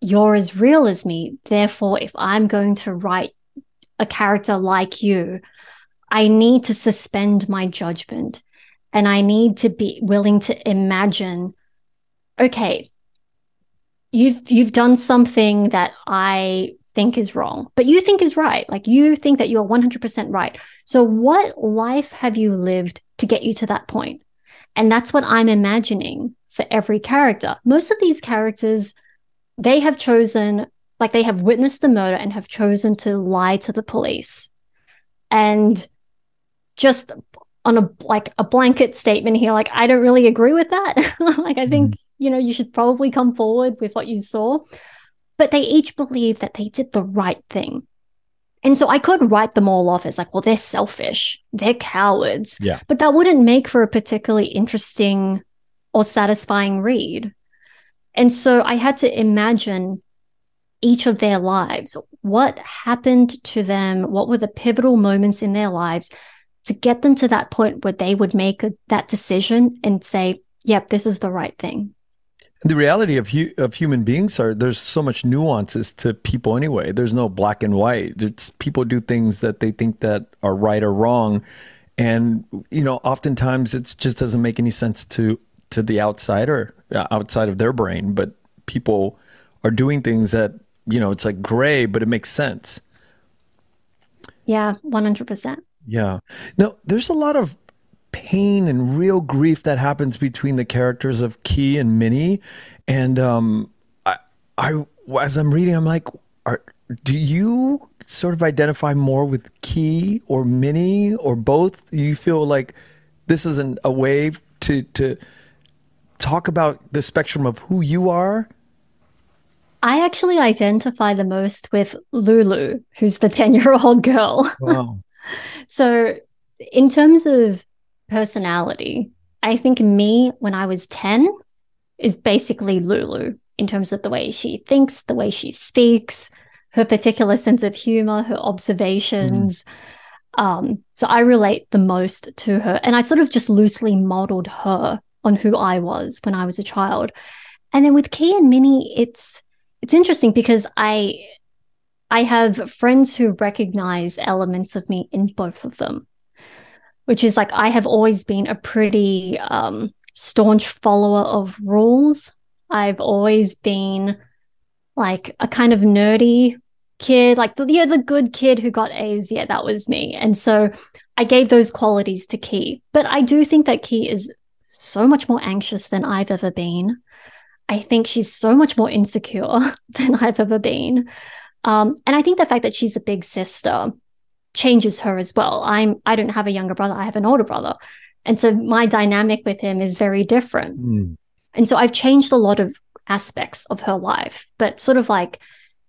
you're as real as me. Therefore, if I'm going to write a character like you, I need to suspend my judgment and I need to be willing to imagine okay, you've you've done something that I think is wrong, but you think is right. Like you think that you're 100% right. So what life have you lived to get you to that point? And that's what I'm imagining for every character. Most of these characters they have chosen, like they have witnessed the murder and have chosen to lie to the police. And just on a like a blanket statement here, like I don't really agree with that. <laughs> like I think, mm. you know, you should probably come forward with what you saw. But they each believe that they did the right thing. And so I could write them all off as like, well, they're selfish, they're cowards. Yeah. But that wouldn't make for a particularly interesting or satisfying read. And so I had to imagine each of their lives. What happened to them? What were the pivotal moments in their lives to get them to that point where they would make a, that decision and say, yep, this is the right thing? The reality of hu- of human beings are there's so much nuances to people anyway. There's no black and white. It's people do things that they think that are right or wrong, and you know, oftentimes it just doesn't make any sense to to the outsider uh, outside of their brain, but people are doing things that, you know, it's like gray, but it makes sense. Yeah, 100%. Yeah. No, there's a lot of pain and real grief that happens between the characters of Ky and Minnie. And um, I, I, as I'm reading, I'm like, are, do you sort of identify more with Ky or Minnie or both? Do you feel like this is an, a way to, to, talk about the spectrum of who you are? I actually identify the most with Lulu, who's the 10 year old girl. Wow. <laughs> so, in terms of personality, I think me when I was 10 is basically Lulu in terms of the way she thinks, the way she speaks, her particular sense of humor, her observations. Mm. Um, so I relate the most to her. And I sort of just loosely modeled her on who I was when I was a child. And then with Ky and Minnie, it's it's interesting because I I have friends who recognize elements of me in both of them, which is like I have always been a pretty um, staunch follower of rules. I've always been like a kind of nerdy kid, like the, yeah, the good kid who got A's. Yeah, that was me. And so I gave those qualities to Ky. But I do think that Ky is so much more anxious than I've ever been. I think she's so much more insecure <laughs> than I've ever been. Um, and I think the fact that she's a big sister changes her as well. I'm I don't have a younger brother, I have an older brother. And so my dynamic with him is very different. Mm. And so I've changed a lot of aspects of her life, but sort of like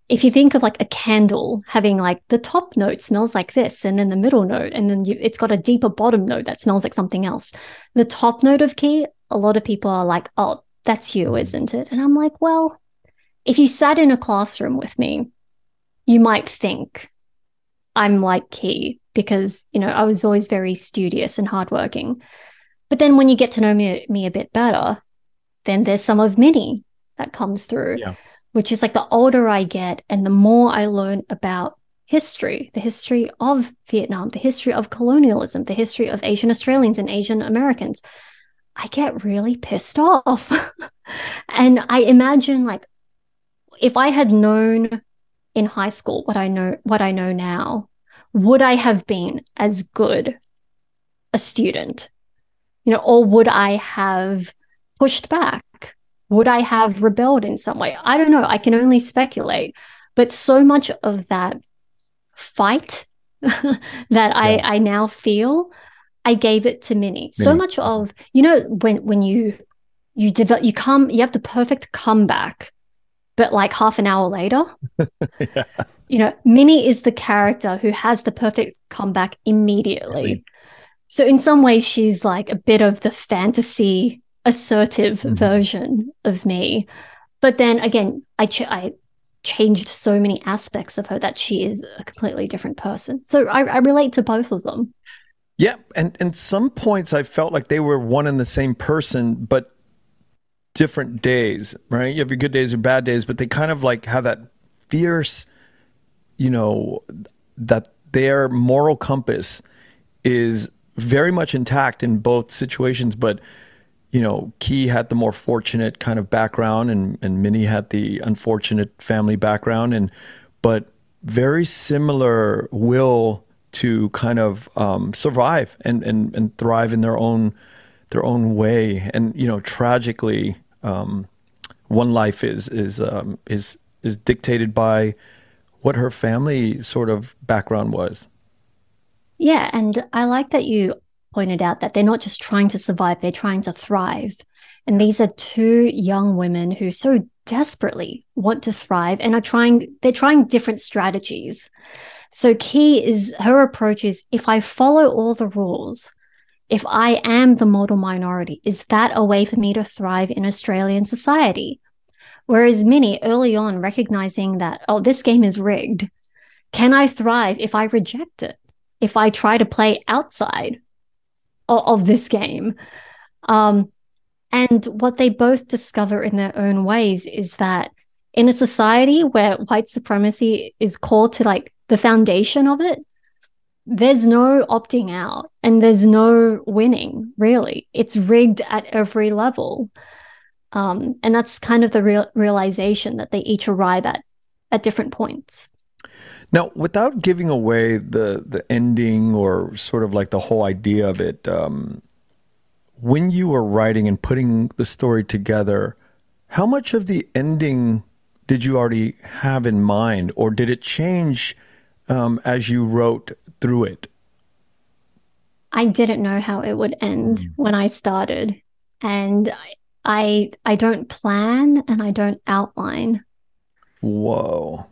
if you think of like a candle having like the top note smells like this and then the middle note and then you, it's got a deeper bottom note that smells like something else the top note of Ky a lot of people are like oh that's you isn't it and i'm like well if you sat in a classroom with me you might think i'm like Ky because you know i was always very studious and hardworking but then when you get to know me, me a bit better then there's some of minnie that comes through yeah which is like the older I get and the more I learn about history, the history of Vietnam, the history of colonialism, the history of Asian Australians and Asian Americans, I get really pissed off. <laughs> and I imagine like if I had known in high school what I know what I know now, would I have been as good a student? You know, or would I have pushed back? Would I have rebelled in some way? I don't know. I can only speculate. But so much of that fight <laughs> that yeah. I, I now feel, I gave it to Minnie. Minnie. So much of, you know, when when you you develop you come you have the perfect comeback, but like half an hour later. <laughs> yeah. You know, Minnie is the character who has the perfect comeback immediately. Really? So in some ways she's like a bit of the fantasy assertive mm-hmm. version of me. But then again, I, ch- I changed so many aspects of her that she is a completely different person. So I, I relate to both of them. Yeah, and and some points I felt like they were one and the same person, but different days, right? You have your good days or bad days, but they kind of like have that fierce, you know, that their moral compass is very much intact in both situations, but you know, Ky had the more fortunate kind of background and, and Minnie had the unfortunate family background and but very similar will to kind of um, survive and, and, and thrive in their own their own way. And you know, tragically, um, one life is is um, is is dictated by what her family sort of background was. Yeah, and I like that you pointed out that they're not just trying to survive, they're trying to thrive. And these are two young women who so desperately want to thrive and are trying, they're trying different strategies. So, Ky is her approach is if I follow all the rules, if I am the model minority, is that a way for me to thrive in Australian society? Whereas Minnie, early on, recognizing that, oh, this game is rigged. Can I thrive if I reject it? If I try to play outside of, of this game? Um, and what they both discover in their own ways is that in a society where white supremacy is core to like the foundation of it, there's no opting out and there's no winning, really. It's rigged at every level. Um, and that's kind of the real realization that they each arrive at at different points. Now, without giving away the the ending or sort of like the whole idea of it, um, when you were writing and putting the story together, how much of the ending did you already have in mind, or did it change um, as you wrote through it? I didn't know how it would end mm. when I started, and I I don't plan and I don't outline. Whoa.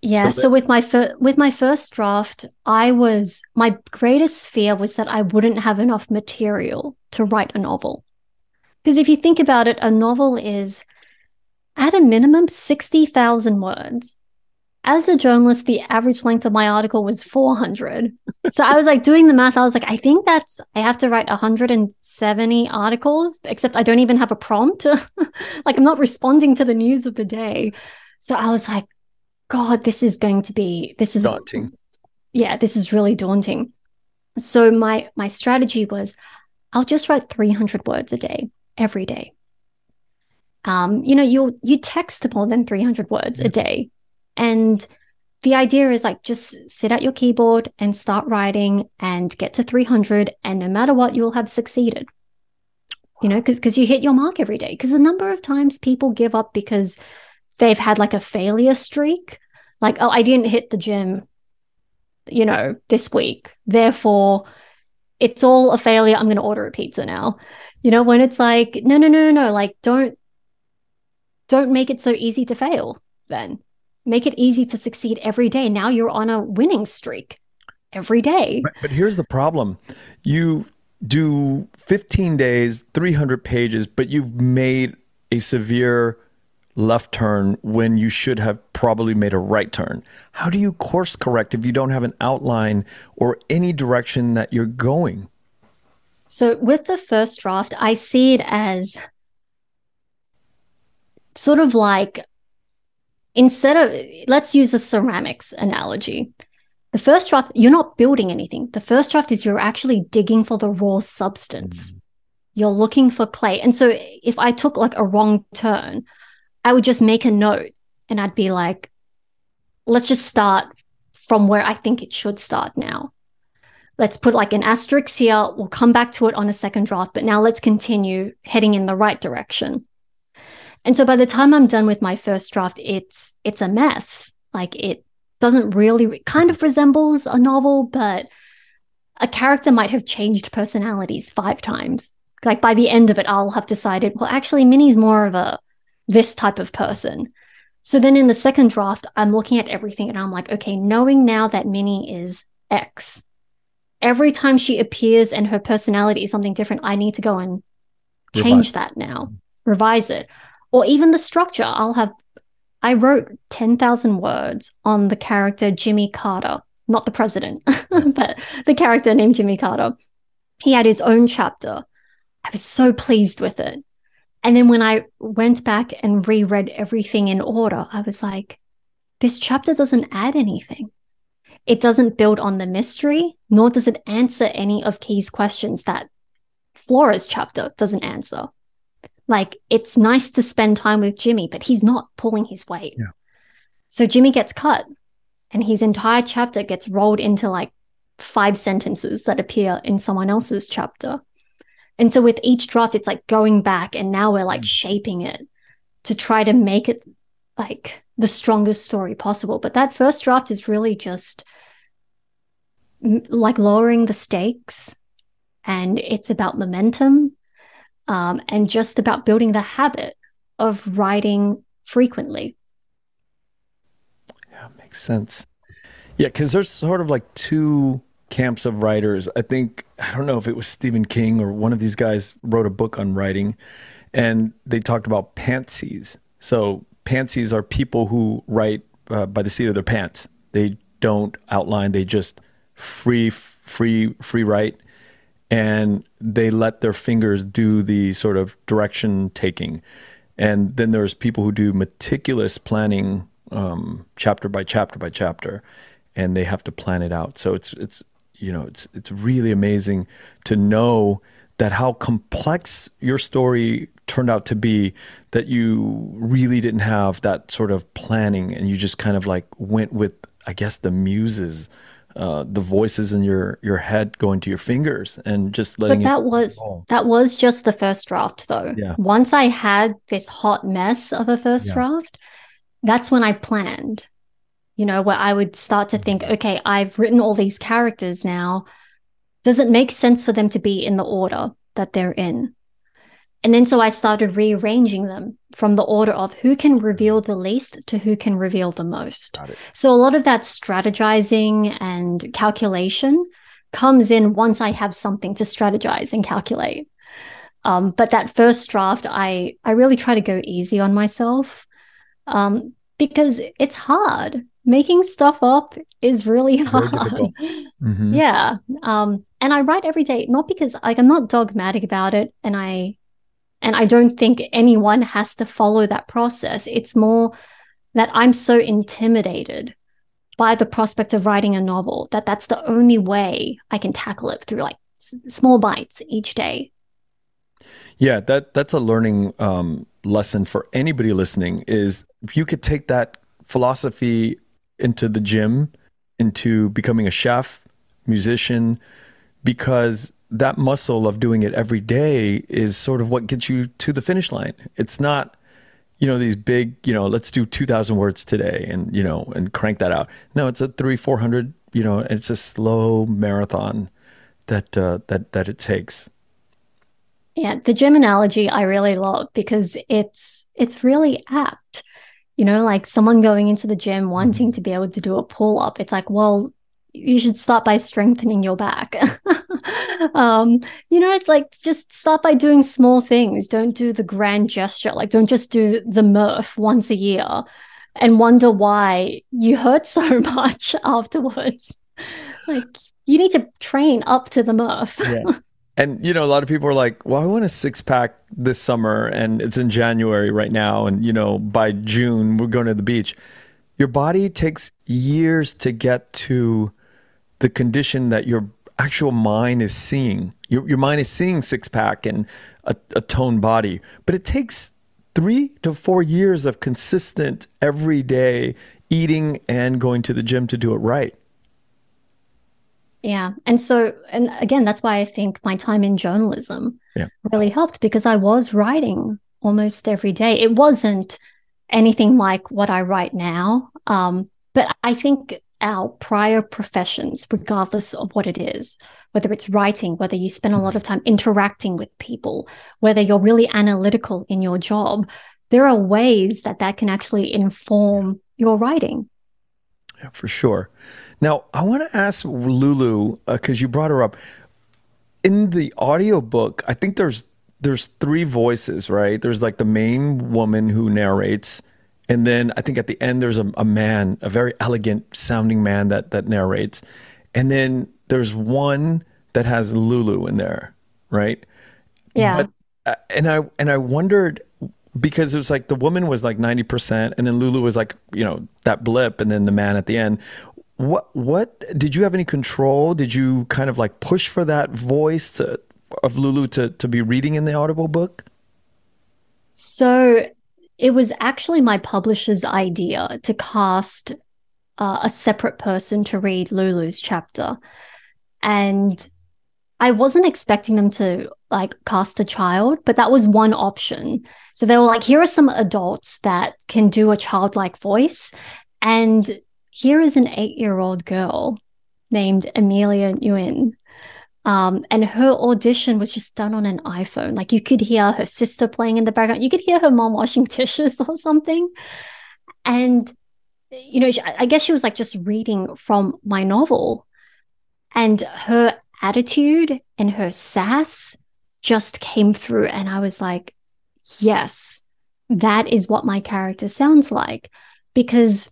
Yeah, so, so with my fir- with my first draft, I was my greatest fear was that I wouldn't have enough material to write a novel. Because if you think about it, a novel is at a minimum 60,000 words as a journalist, the average length of my article was 400. so I was like doing the math. I was like, I think that's, I have to write 170 articles, except I don't even have a prompt. <laughs> like I'm not responding to the news of the day. So I was like, God, this is going to be, this is daunting. Yeah, this is really daunting. So my, my strategy was I'll just write 300 words a day, every day. Um, you know, you'll, you text more than 300 words a day and the idea is like just sit at your keyboard and start writing and get to 300 and no matter what you'll have succeeded. You know because because you hit your mark every day. Because the number of times people give up because they've had like a failure streak like oh i didn't hit the gym you know this week. Therefore it's all a failure. I'm going to order a pizza now. You know when it's like no no no no like don't don't make it so easy to fail then make it easy to succeed every day. Now you're on a winning streak every day. But, but here's the problem you do 15 days, 300 pages, but you've made a severe left turn when you should have probably made a right turn. How do you course correct if you don't have an outline or any direction that you're going? So, with the first draft, I see it as sort of like instead of let's use a ceramics analogy. The first draft you're not building anything. The first draft is you're actually digging for the raw substance. Mm. you're looking for clay. And so if i took like a wrong turn i would just make a note and i'd be like let's just start from where i think it should start now. Let's put like an asterisk here. We'll come back to it on a second draft but now let's continue heading in the right direction and so by the time I'm done with my first draft, it's it's a mess. Like it doesn't really kind of resembles a novel, but a character might have changed personalities five times. Like by the end of it, I'll have decided, well, actually, Minnie's more of a this type of person. So then in the second draft, I'm looking at everything and I'm like, okay, knowing now that Minnie is X, every time she appears and her personality is something different, I need to go and change revise. that now, revise it or even the structure. I'll have I wrote 10,000 words on the character Jimmy Carter, not the president, <laughs> but the character named Jimmy Carter. He had his own chapter. I was so pleased with it. And then when I went back and reread everything in order, I was like, this chapter doesn't add anything. It doesn't build on the mystery, nor does it answer any of Ky's questions that Flora's chapter doesn't answer. Like, it's nice to spend time with Jimmy, but he's not pulling his weight. Yeah. So Jimmy gets cut, and his entire chapter gets rolled into like five sentences that appear in someone else's chapter. And so with each draft, it's like going back, and now we're like mm. shaping it to try to make it like the strongest story possible. But that first draft is really just like lowering the stakes and it's about momentum um, and just about building the habit of writing frequently. Yeah, makes sense. Yeah, because there's sort of like two camps of writers. I think, I don't know if it was Stephen King or one of these guys wrote a book on writing, and they talked about pantsies. So, pantsies are people who write uh, by the seat of their pants. They don't outline, they just free, free, free write and they let their fingers do the sort of direction taking. And then there's people who do meticulous planning, um, chapter by chapter by chapter, and they have to plan it out. So it's it's you know it's it's really amazing to know that how complex your story turned out to be that you really didn't have that sort of planning and you just kind of like went with I guess the muses uh, the voices in your your head going to your fingers and just letting. But that was that was just the first draft, though. Yeah. Once I had this hot mess of a first Yeah. draft, that's when I planned. You know, where I would start to think, okay, I've written all these characters now. Does it make sense for them to be in the order that they're in? And then so I started rearranging them from the order of who can reveal the least to who can reveal the most. So a lot of that strategizing and calculation comes in once I have something to strategize and calculate. Um, but that first draft, I I really try to go easy on myself um, because it's hard. Making stuff up is really hard. <laughs> Mhm. Yeah. Um, and I write every day, not because like I'm not dogmatic about it and I and I don't think anyone has to follow that process. It's more that I'm so intimidated by the prospect of writing a novel that that's the only way I can tackle it through like s- small bites each day. Yeah, that that's a learning um, lesson for anybody listening. Is if you could take that philosophy into the gym, into becoming a chef, musician, because that muscle of doing it every day is sort of what gets you to the finish line. It's not, you know, these big, you know, let's do two thousand words today, and you know, and crank that out. No, it's a three, four hundred. You know, it's a slow marathon that uh, that that it takes. Yeah, the gym analogy I really love because it's it's really apt. You know, like someone going into the gym wanting to be able to do a pull up. It's like, well, you should start by strengthening your back. <laughs> <laughs> um, you know, like just start by doing small things. Don't do the grand gesture. Like, don't just do the Murph once a year and wonder why you hurt <laughs> so much afterwards. <laughs> Like, you need to train up to the Murph. Yeah. And you know, a lot of people are like, "Well, I want a six pack this summer, and it's in January right now, and you know, by June we're going to the beach." Your body takes years to get to the condition that your actual mind is seeing. Your your mind is seeing six pack and a, a toned body, but it takes three to four years of consistent everyday eating and going to the gym to do it right. Yeah. And so, and again, that's why I think my time in journalism Yeah. really helped because I was writing almost every day. It wasn't anything like what I write now. Um, but I think our prior professions, regardless of what it is, whether it's writing, whether you spend a lot of time interacting with people, whether you're really analytical in your job, there are ways that that can actually inform your writing. Yeah, for sure. Now, I want to ask Lulu uh, because you brought her up in the audiobook. I think there's there's three voices, right? There's like the main woman who narrates, and then I think at the end there's a, a man, a very elegant sounding man that that narrates, and then there's one that has Lulu in there, right? Yeah. But, uh, and I and I wondered because it was like the woman was like 90% and then Lulu was like, you know, that blip and then the man at the end. What what did you have any control? Did you kind of like push for that voice to of Lulu to to be reading in the audible book? So it was actually my publisher's idea to cast uh, a separate person to read Lulu's chapter. And I wasn't expecting them to like cast a child, but that was one option. So they were like, here are some adults that can do a childlike voice. And here is an eight year old girl named Amelia Nguyen. Um, and her audition was just done on an iPhone. Like you could hear her sister playing in the background. You could hear her mom washing <laughs> dishes or something. And, you know, I guess she was like just reading from my novel. And her attitude and her sass just came through. And I was like, yes, that is what my character sounds like. Because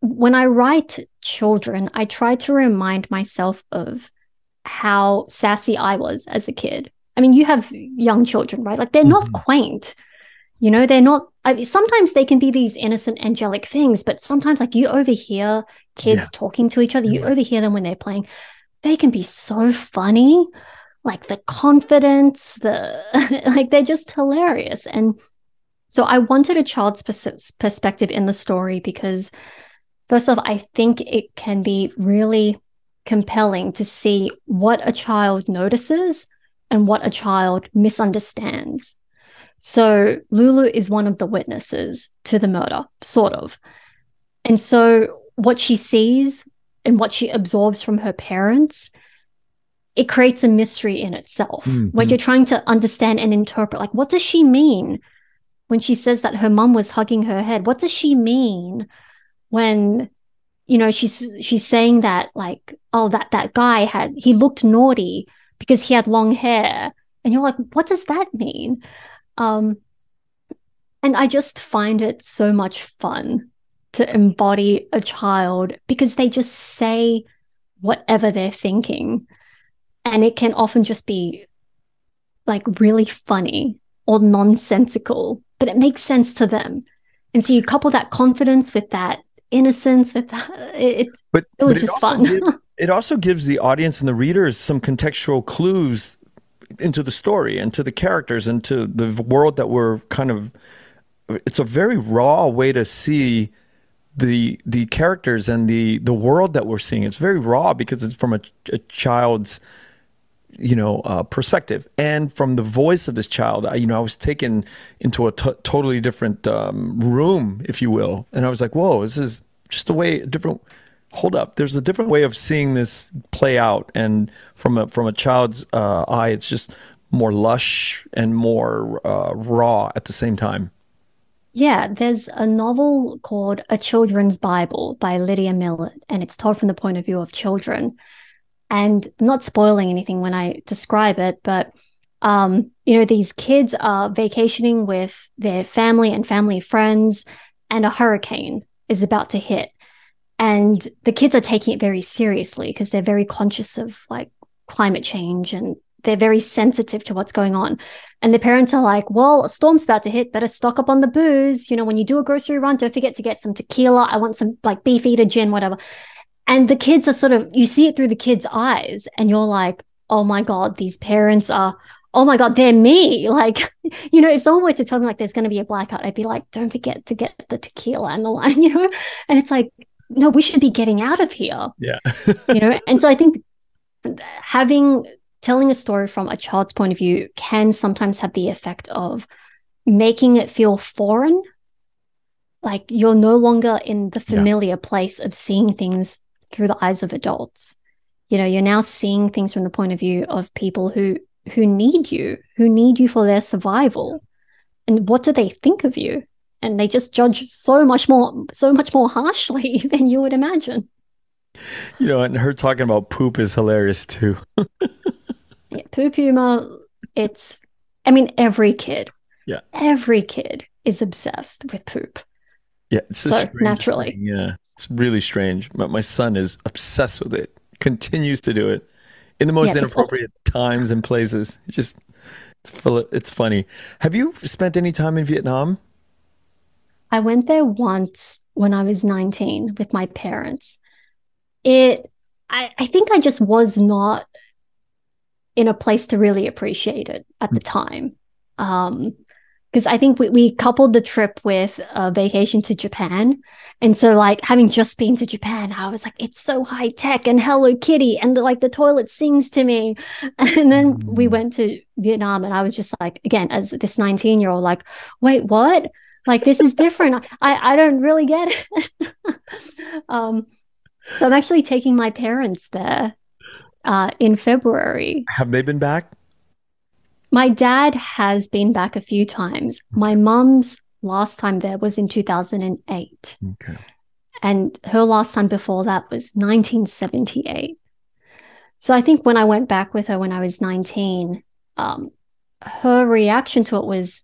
when I write children, I try to remind myself of how sassy I was as a kid. I mean, you have young children, right? Like they're mm-hmm. not quaint. You know, they're not. I mean, sometimes they can be these innocent, angelic things, but sometimes, like you overhear kids yeah. talking to each other, you overhear them when they're playing. They can be so funny, like the confidence, the <laughs> like they're just hilarious. And so, I wanted a child's pers- perspective in the story because, first off, I think it can be really compelling to see what a child notices and what a child misunderstands. So Lulu is one of the witnesses to the murder, sort of. And so what she sees and what she absorbs from her parents, it creates a mystery in itself mm-hmm. where you're trying to understand and interpret like, what does she mean when she says that her mom was hugging her head? What does she mean when you know she's she's saying that like oh that that guy had he looked naughty because he had long hair. And you're like what does that mean? Um and i just find it so much fun to embody a child because they just say whatever they're thinking. And it can often just be like really funny or nonsensical but it makes sense to them. And so you couple that confidence with that innocence with that. It, but, it was but just fun. <laughs> it also gives the audience and the readers some contextual clues into the story and to the characters and to the world that we're kind of it's a very raw way to see the the characters and the the world that we're seeing it's very raw because it's from a, a child's you know uh, perspective. And from the voice of this child I, you know i was taken into a t- totally different um, room if you will. And i was like whoa this is just a way a different hold up. There's a different way of seeing this play out. And from a from a child's uh, eye it's just more lush and more uh, raw at the same time. Yeah, there's a novel called A Children's Bible by Lydia Millet, and it's told from the point of view of children and not spoiling anything when I describe it, but um, you know, these kids are vacationing with their family and family friends, and a hurricane is about to hit. And the kids are taking it very seriously because they're very conscious of like climate change and they're very sensitive to what's going on. And the parents are like, well, a storm's about to hit, better stock up on the booze. You know, when you do a grocery run, don't forget to get some tequila. I want some like Beefeater gin, whatever. And the kids are sort of, you see it through the kids' eyes, and you're like, oh my God, these parents are, oh my God, they're me. <laughs> Like, you know, if someone were to tell me like there's going to be a blackout, I'd be like, don't forget to get the tequila and the lime, <laughs> you know? And it's like, no, we should be getting out of here. Yeah. you know, <laughs> and so I think having, telling a story from a child's point of view can sometimes have the effect of making it feel foreign. Like you're no longer in the familiar yeah. place of seeing things through the eyes of adults. You know, you're now seeing things from the point of view of people who who need you, who need you for their survival. And what do they think of you? And they just judge so much more so much more harshly <laughs> than you would imagine. You know, and her talking about poop is hilarious too. <laughs> yeah, poop humor, it's I mean, every kid. Yeah. Every kid is obsessed with poop. Yeah, it's so naturally. Thing. Yeah, it's really strange. But my son is obsessed with it. Continues to do it in the most yeah, inappropriate times and places. It's just it's, it's funny. Have you spent any time in Vietnam? I went there once when I was 19 with my parents. It I, I think I just was not in a place to really appreciate it at the time. Um, because I think we, we coupled the trip with a vacation to Japan. And so like having just been to Japan, I was like, it's so high tech and Hello Kitty and the, like the toilet sings to me. <laughs> And then we mm. went to Vietnam and I was just like, again, as this 19 year old, like, wait, what? Like this is different. I, I don't really get it. <laughs> um, so I'm actually taking my parents there uh, in February. Have they been back? My dad has been back a few times. My mum's last time there was in 2008. Okay. And her last time before that was 1978. So I think when I went back with her when I was 19, um, her reaction to it was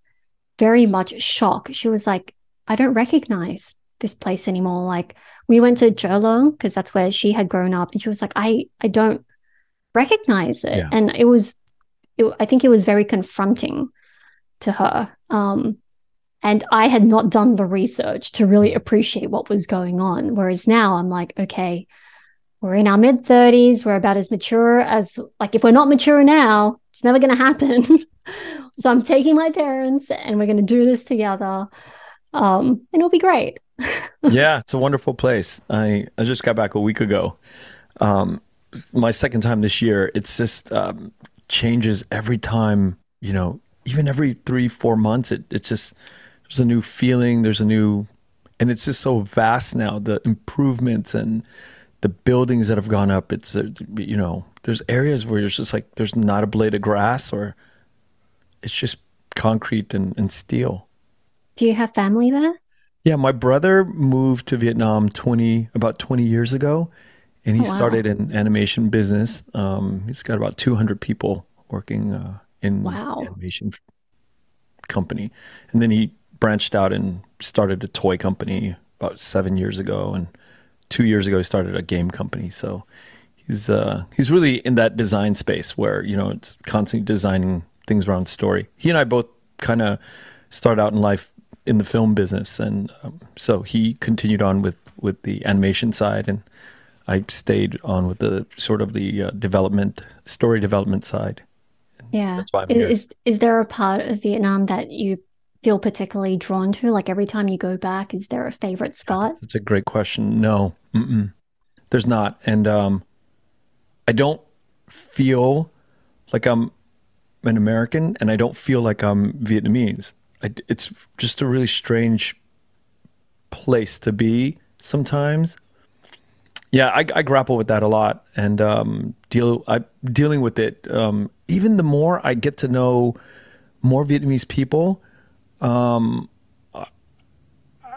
very much shock. She was like, I don't recognize this place anymore. Like we went to Cholon because that's where she had grown up. And she was like, I, I don't recognize it. Yeah. And it was, it, I think it was very confronting to her. Um, and I had not done the research to really appreciate what was going on. Whereas now I'm like, okay, we're in our mid 30s. We're about as mature as, like, if we're not mature now, it's never going to happen. <laughs> so I'm taking my parents and we're going to do this together. Um, and it'll be great. <laughs> yeah, it's a wonderful place. I, I just got back a week ago. Um, my second time this year. It's just um, changes every time, you know, even every three, four months. It, it's just, there's a new feeling, there's a new, and it's just so vast now. The improvements and the buildings that have gone up. It's, uh, you know, there's areas where there's just like, there's not a blade of grass or it's just concrete and, and steel. Do you have family there? Yeah, my brother moved to Vietnam 20 about 20 years ago and he oh, wow. started an animation business. Um, he's got about 200 people working uh, in wow. animation company, and then he branched out and started a toy company about seven years ago, and two years ago he started a game company. So he's uh, he's really in that design space where you know it's constantly designing things around story. He and I both kind of started out in life in the film business, and um, so he continued on with with the animation side and I stayed on with the sort of the uh, development, story development side. Yeah. that's Is, is there a part of Vietnam that you feel particularly drawn to? Like every time you go back, is there a favorite spot? That's a great question. No, Mm-mm. there's not. And um, I don't feel like I'm an American and I don't feel like I'm Vietnamese. I, it's just a really strange place to be sometimes yeah, I, I, grapple with that a lot, and um, deal I dealing with it. Um, even the more I get to know more Vietnamese people, um,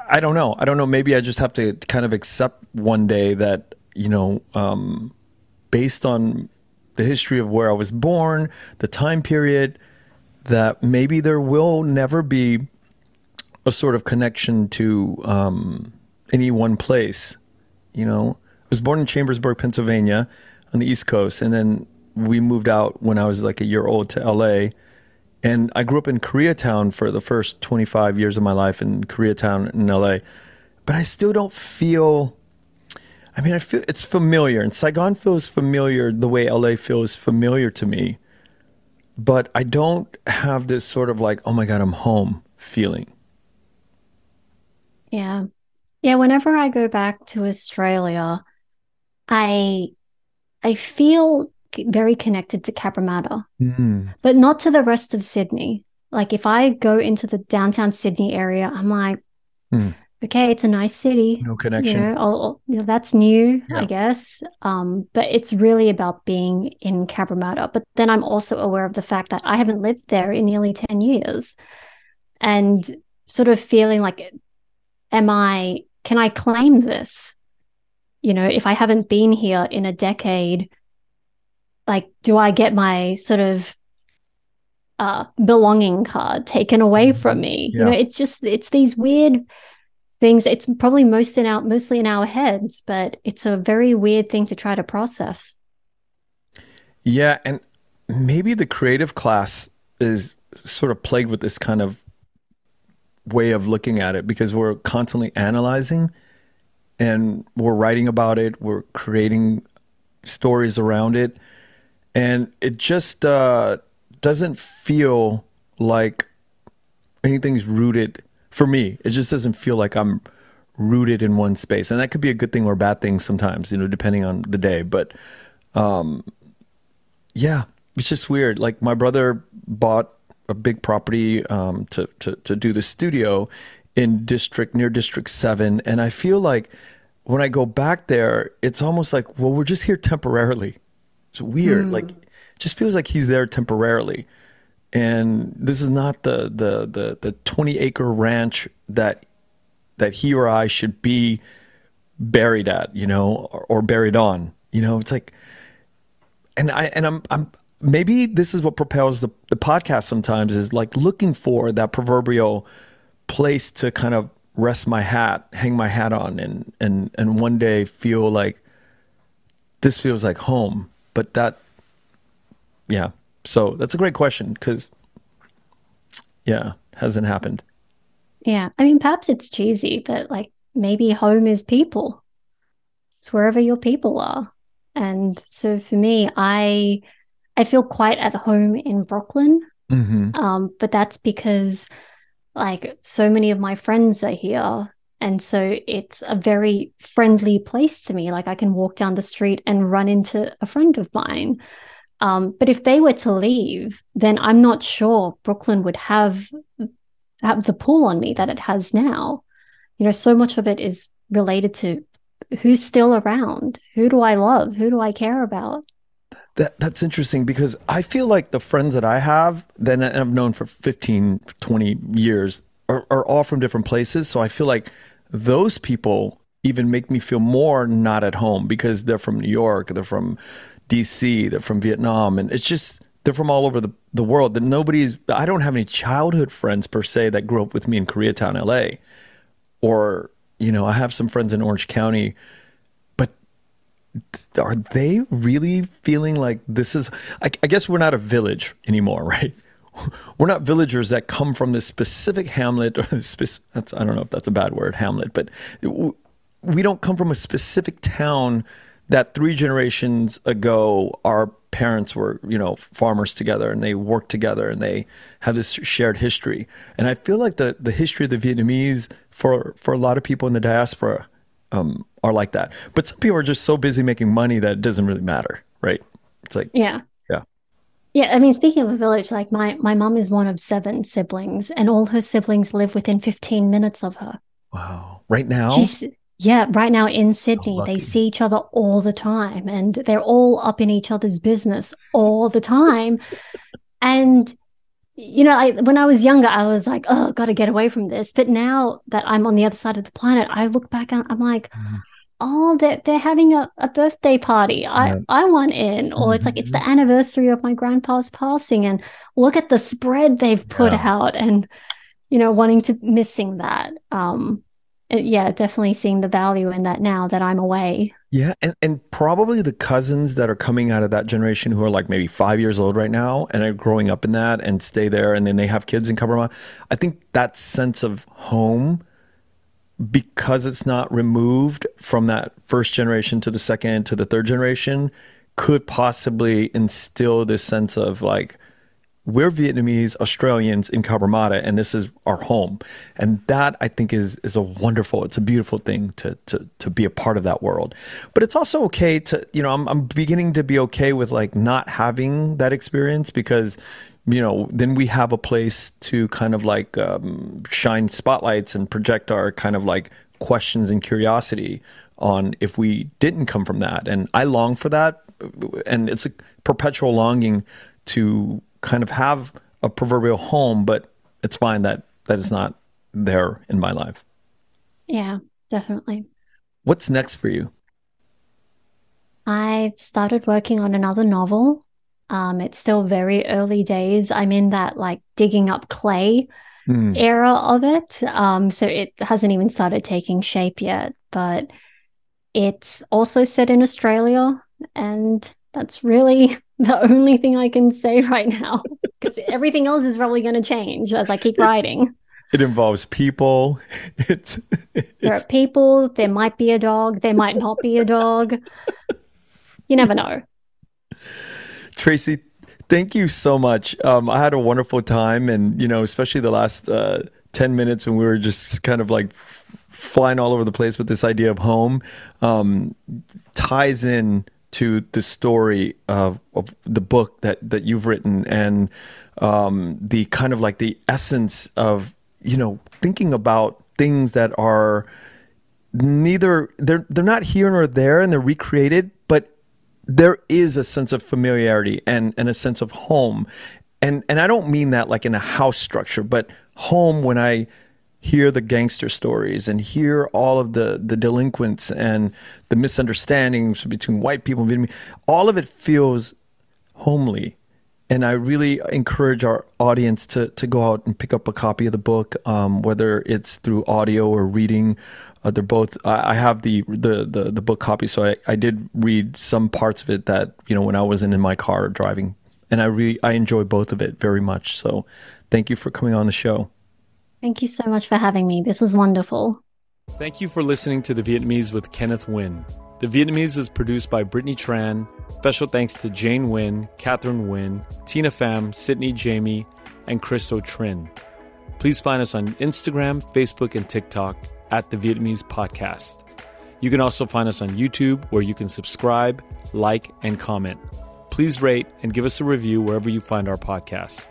I don't know. I don't know. Maybe I just have to kind of accept one day that you know, um, based on the history of where I was born, the time period, that maybe there will never be a sort of connection to um, any one place. You know was born in Chambersburg, Pennsylvania, on the East Coast, and then we moved out when I was like a year old to LA. And I grew up in Koreatown for the first 25 years of my life in Koreatown in LA. But I still don't feel I mean, I feel it's familiar, and Saigon feels familiar the way LA feels familiar to me. But I don't have this sort of like, oh my God, I'm home feeling. Yeah. Yeah. Whenever I go back to Australia, I I feel very connected to Cabramatta, mm. but not to the rest of Sydney. Like if I go into the downtown Sydney area, I'm like, mm. okay, it's a nice city. No connection. You know, you know that's new, yeah. I guess. Um, but it's really about being in Cabramatta. But then I'm also aware of the fact that I haven't lived there in nearly 10 years. And sort of feeling like, am I, can I claim this? You know, if I haven't been here in a decade, like, do I get my sort of uh, belonging card taken away mm-hmm. from me? Yeah. You know, it's just, it's these weird things it's probably most in our mostly in our heads but it's a very weird thing to try to process yeah and maybe the creative class is sort of plagued with this kind of way of looking at it because we're constantly analyzing and we're writing about it we're creating stories around it and it just uh, doesn't feel like anything's rooted for me it just doesn't feel like i'm rooted in one space and that could be a good thing or a bad thing sometimes you know depending on the day but um yeah it's just weird like my brother bought a big property um to to to do the studio in district near district 7 and i feel like when i go back there it's almost like well we're just here temporarily it's weird mm. like it just feels like he's there temporarily and this is not the the the the 20 acre ranch that that he or I should be buried at, you know, or, or buried on. You know, it's like and I and I'm I'm maybe this is what propels the the podcast sometimes is like looking for that proverbial place to kind of rest my hat, hang my hat on and and and one day feel like this feels like home. But that yeah, so that's a great question because, yeah, hasn't happened. Yeah. I mean, perhaps it's cheesy, but like maybe home is people. It's wherever your people are. And so for me, I I feel quite at home in Brooklyn. Mm-hmm. Um, but that's because like so many of my friends are here. And so it's a very friendly place to me. Like I can walk down the street and run into a friend of mine. Um, but if they were to leave, then I'm not sure Brooklyn would have have the pull on me that it has now. You know, so much of it is related to who's still around, who do I love, who do I care about. That that's interesting because I feel like the friends that I have that I've known for 15, 20 years are, are all from different places. So I feel like those people even make me feel more not at home because they're from New York, they're from DC, they're from Vietnam, and it's just they're from all over the, the world. That nobody's I don't have any childhood friends per se that grew up with me in Koreatown, LA. Or, you know, I have some friends in Orange County, are they really feeling like this is I, I guess we're not a village anymore, <laughs> right? We're not villagers that come from this specific hamlet or this that's I don't know if that's a bad word, hamlet, but we don't come from a specific town that three generations ago our parents were you know farmers together and they worked together and they had this shared history and i feel like the the history of the vietnamese for for a lot of people in the diaspora um, are like that. But some people are just so busy making money that it doesn't really matter right? It's like yeah. yeah. Yeah i mean speaking of a village like my my mom is one of seven siblings and all her siblings live within 15 minutes of her. Wow. Right now? She's yeah, right now in Sydney, they see each other all the time and they're all up in each other's business all the time. and, you know, I, when I was younger, I was like, oh, got to get away from this. But now that I'm on the other side of the planet, I look back and I'm like, mm-hmm. Oh, they're, they're having a, a birthday party. I. I want in. Or mm-hmm. it's like, it's the mm-hmm. anniversary of my grandpa's passing. And look at the spread they've put yeah. out and, you know, wanting to missing that. Um, yeah, definitely seeing the value in that now that I'm away. Yeah, and, and probably the cousins that are coming out of that generation who are like maybe five years old right now and are growing up in that and stay there and then they have kids in Cabramatta. I think that sense of home, because it's not removed from that first generation to the second to the third generation, could possibly instill this sense of like, we're Vietnamese Australians in Cabramatta, and this is our home. And that I think is is a wonderful, it's a beautiful thing to to to be a part of that world. But it's also okay to, you know, I'm I'm beginning to be okay with like not having that experience because you know, then we have a place to kind of like um, shine spotlights and project our kind of like questions and curiosity on if we didn't come from that. And I long for that. And it's a perpetual longing to kind of have a proverbial home, but it's fine that that is not there in my life. Yeah, definitely. What's next for you? I've started working on another novel. Um, it's still very early days. I'm in that like digging up clay mm. era of it. Um, so it hasn't even started taking shape yet, but it's also set in Australia. And that's really <laughs> the only thing I can say <laughs> right now because everything else is probably going to change as I keep <laughs> writing. It involves people. It's, it's, there are people. There might be a dog. There might not be a dog. You never know. Tracey, thank you so much. Um, I had a wonderful time, and you know, especially the last uh, ten minutes when we were just kind of like flying all over the place with this idea of home um, ties in to the story of, of, the book that that you've written and um, the kind of like the essence of you know thinking about things that are neither they're they're not here nor there and they're recreated but there is a sense of familiarity and and a sense of home and and I don't mean that like in a house structure but home when I hear the gangster stories and hear all of the the delinquents and the misunderstandings between white people and Vietnamese all of it feels homely and I really encourage our audience to to go out and pick up a copy of the book, um, whether it's through audio or reading. Uh, they're both. I, I have the, the, the the book copy, so I, I did read some parts of it that you know when I wasn't in my car driving, and I really I enjoy both of it very much. So, thank you for coming on the show. Thank you so much for having me. This was wonderful. Thank you for listening to the Vietnamese with Kenneth Nguyen. The Vietnamese is produced by Brittany Tran. Special thanks to Jane Nguyen, Catherine Nguyen, Tina Pham, Sydney Jamie, and Christo Trinh. Please find us on Instagram, Facebook, and TikTok at the Vietnamese Podcast. You can also find us on YouTube where you can subscribe, like, and comment. Please rate and give us a review wherever you find our podcast.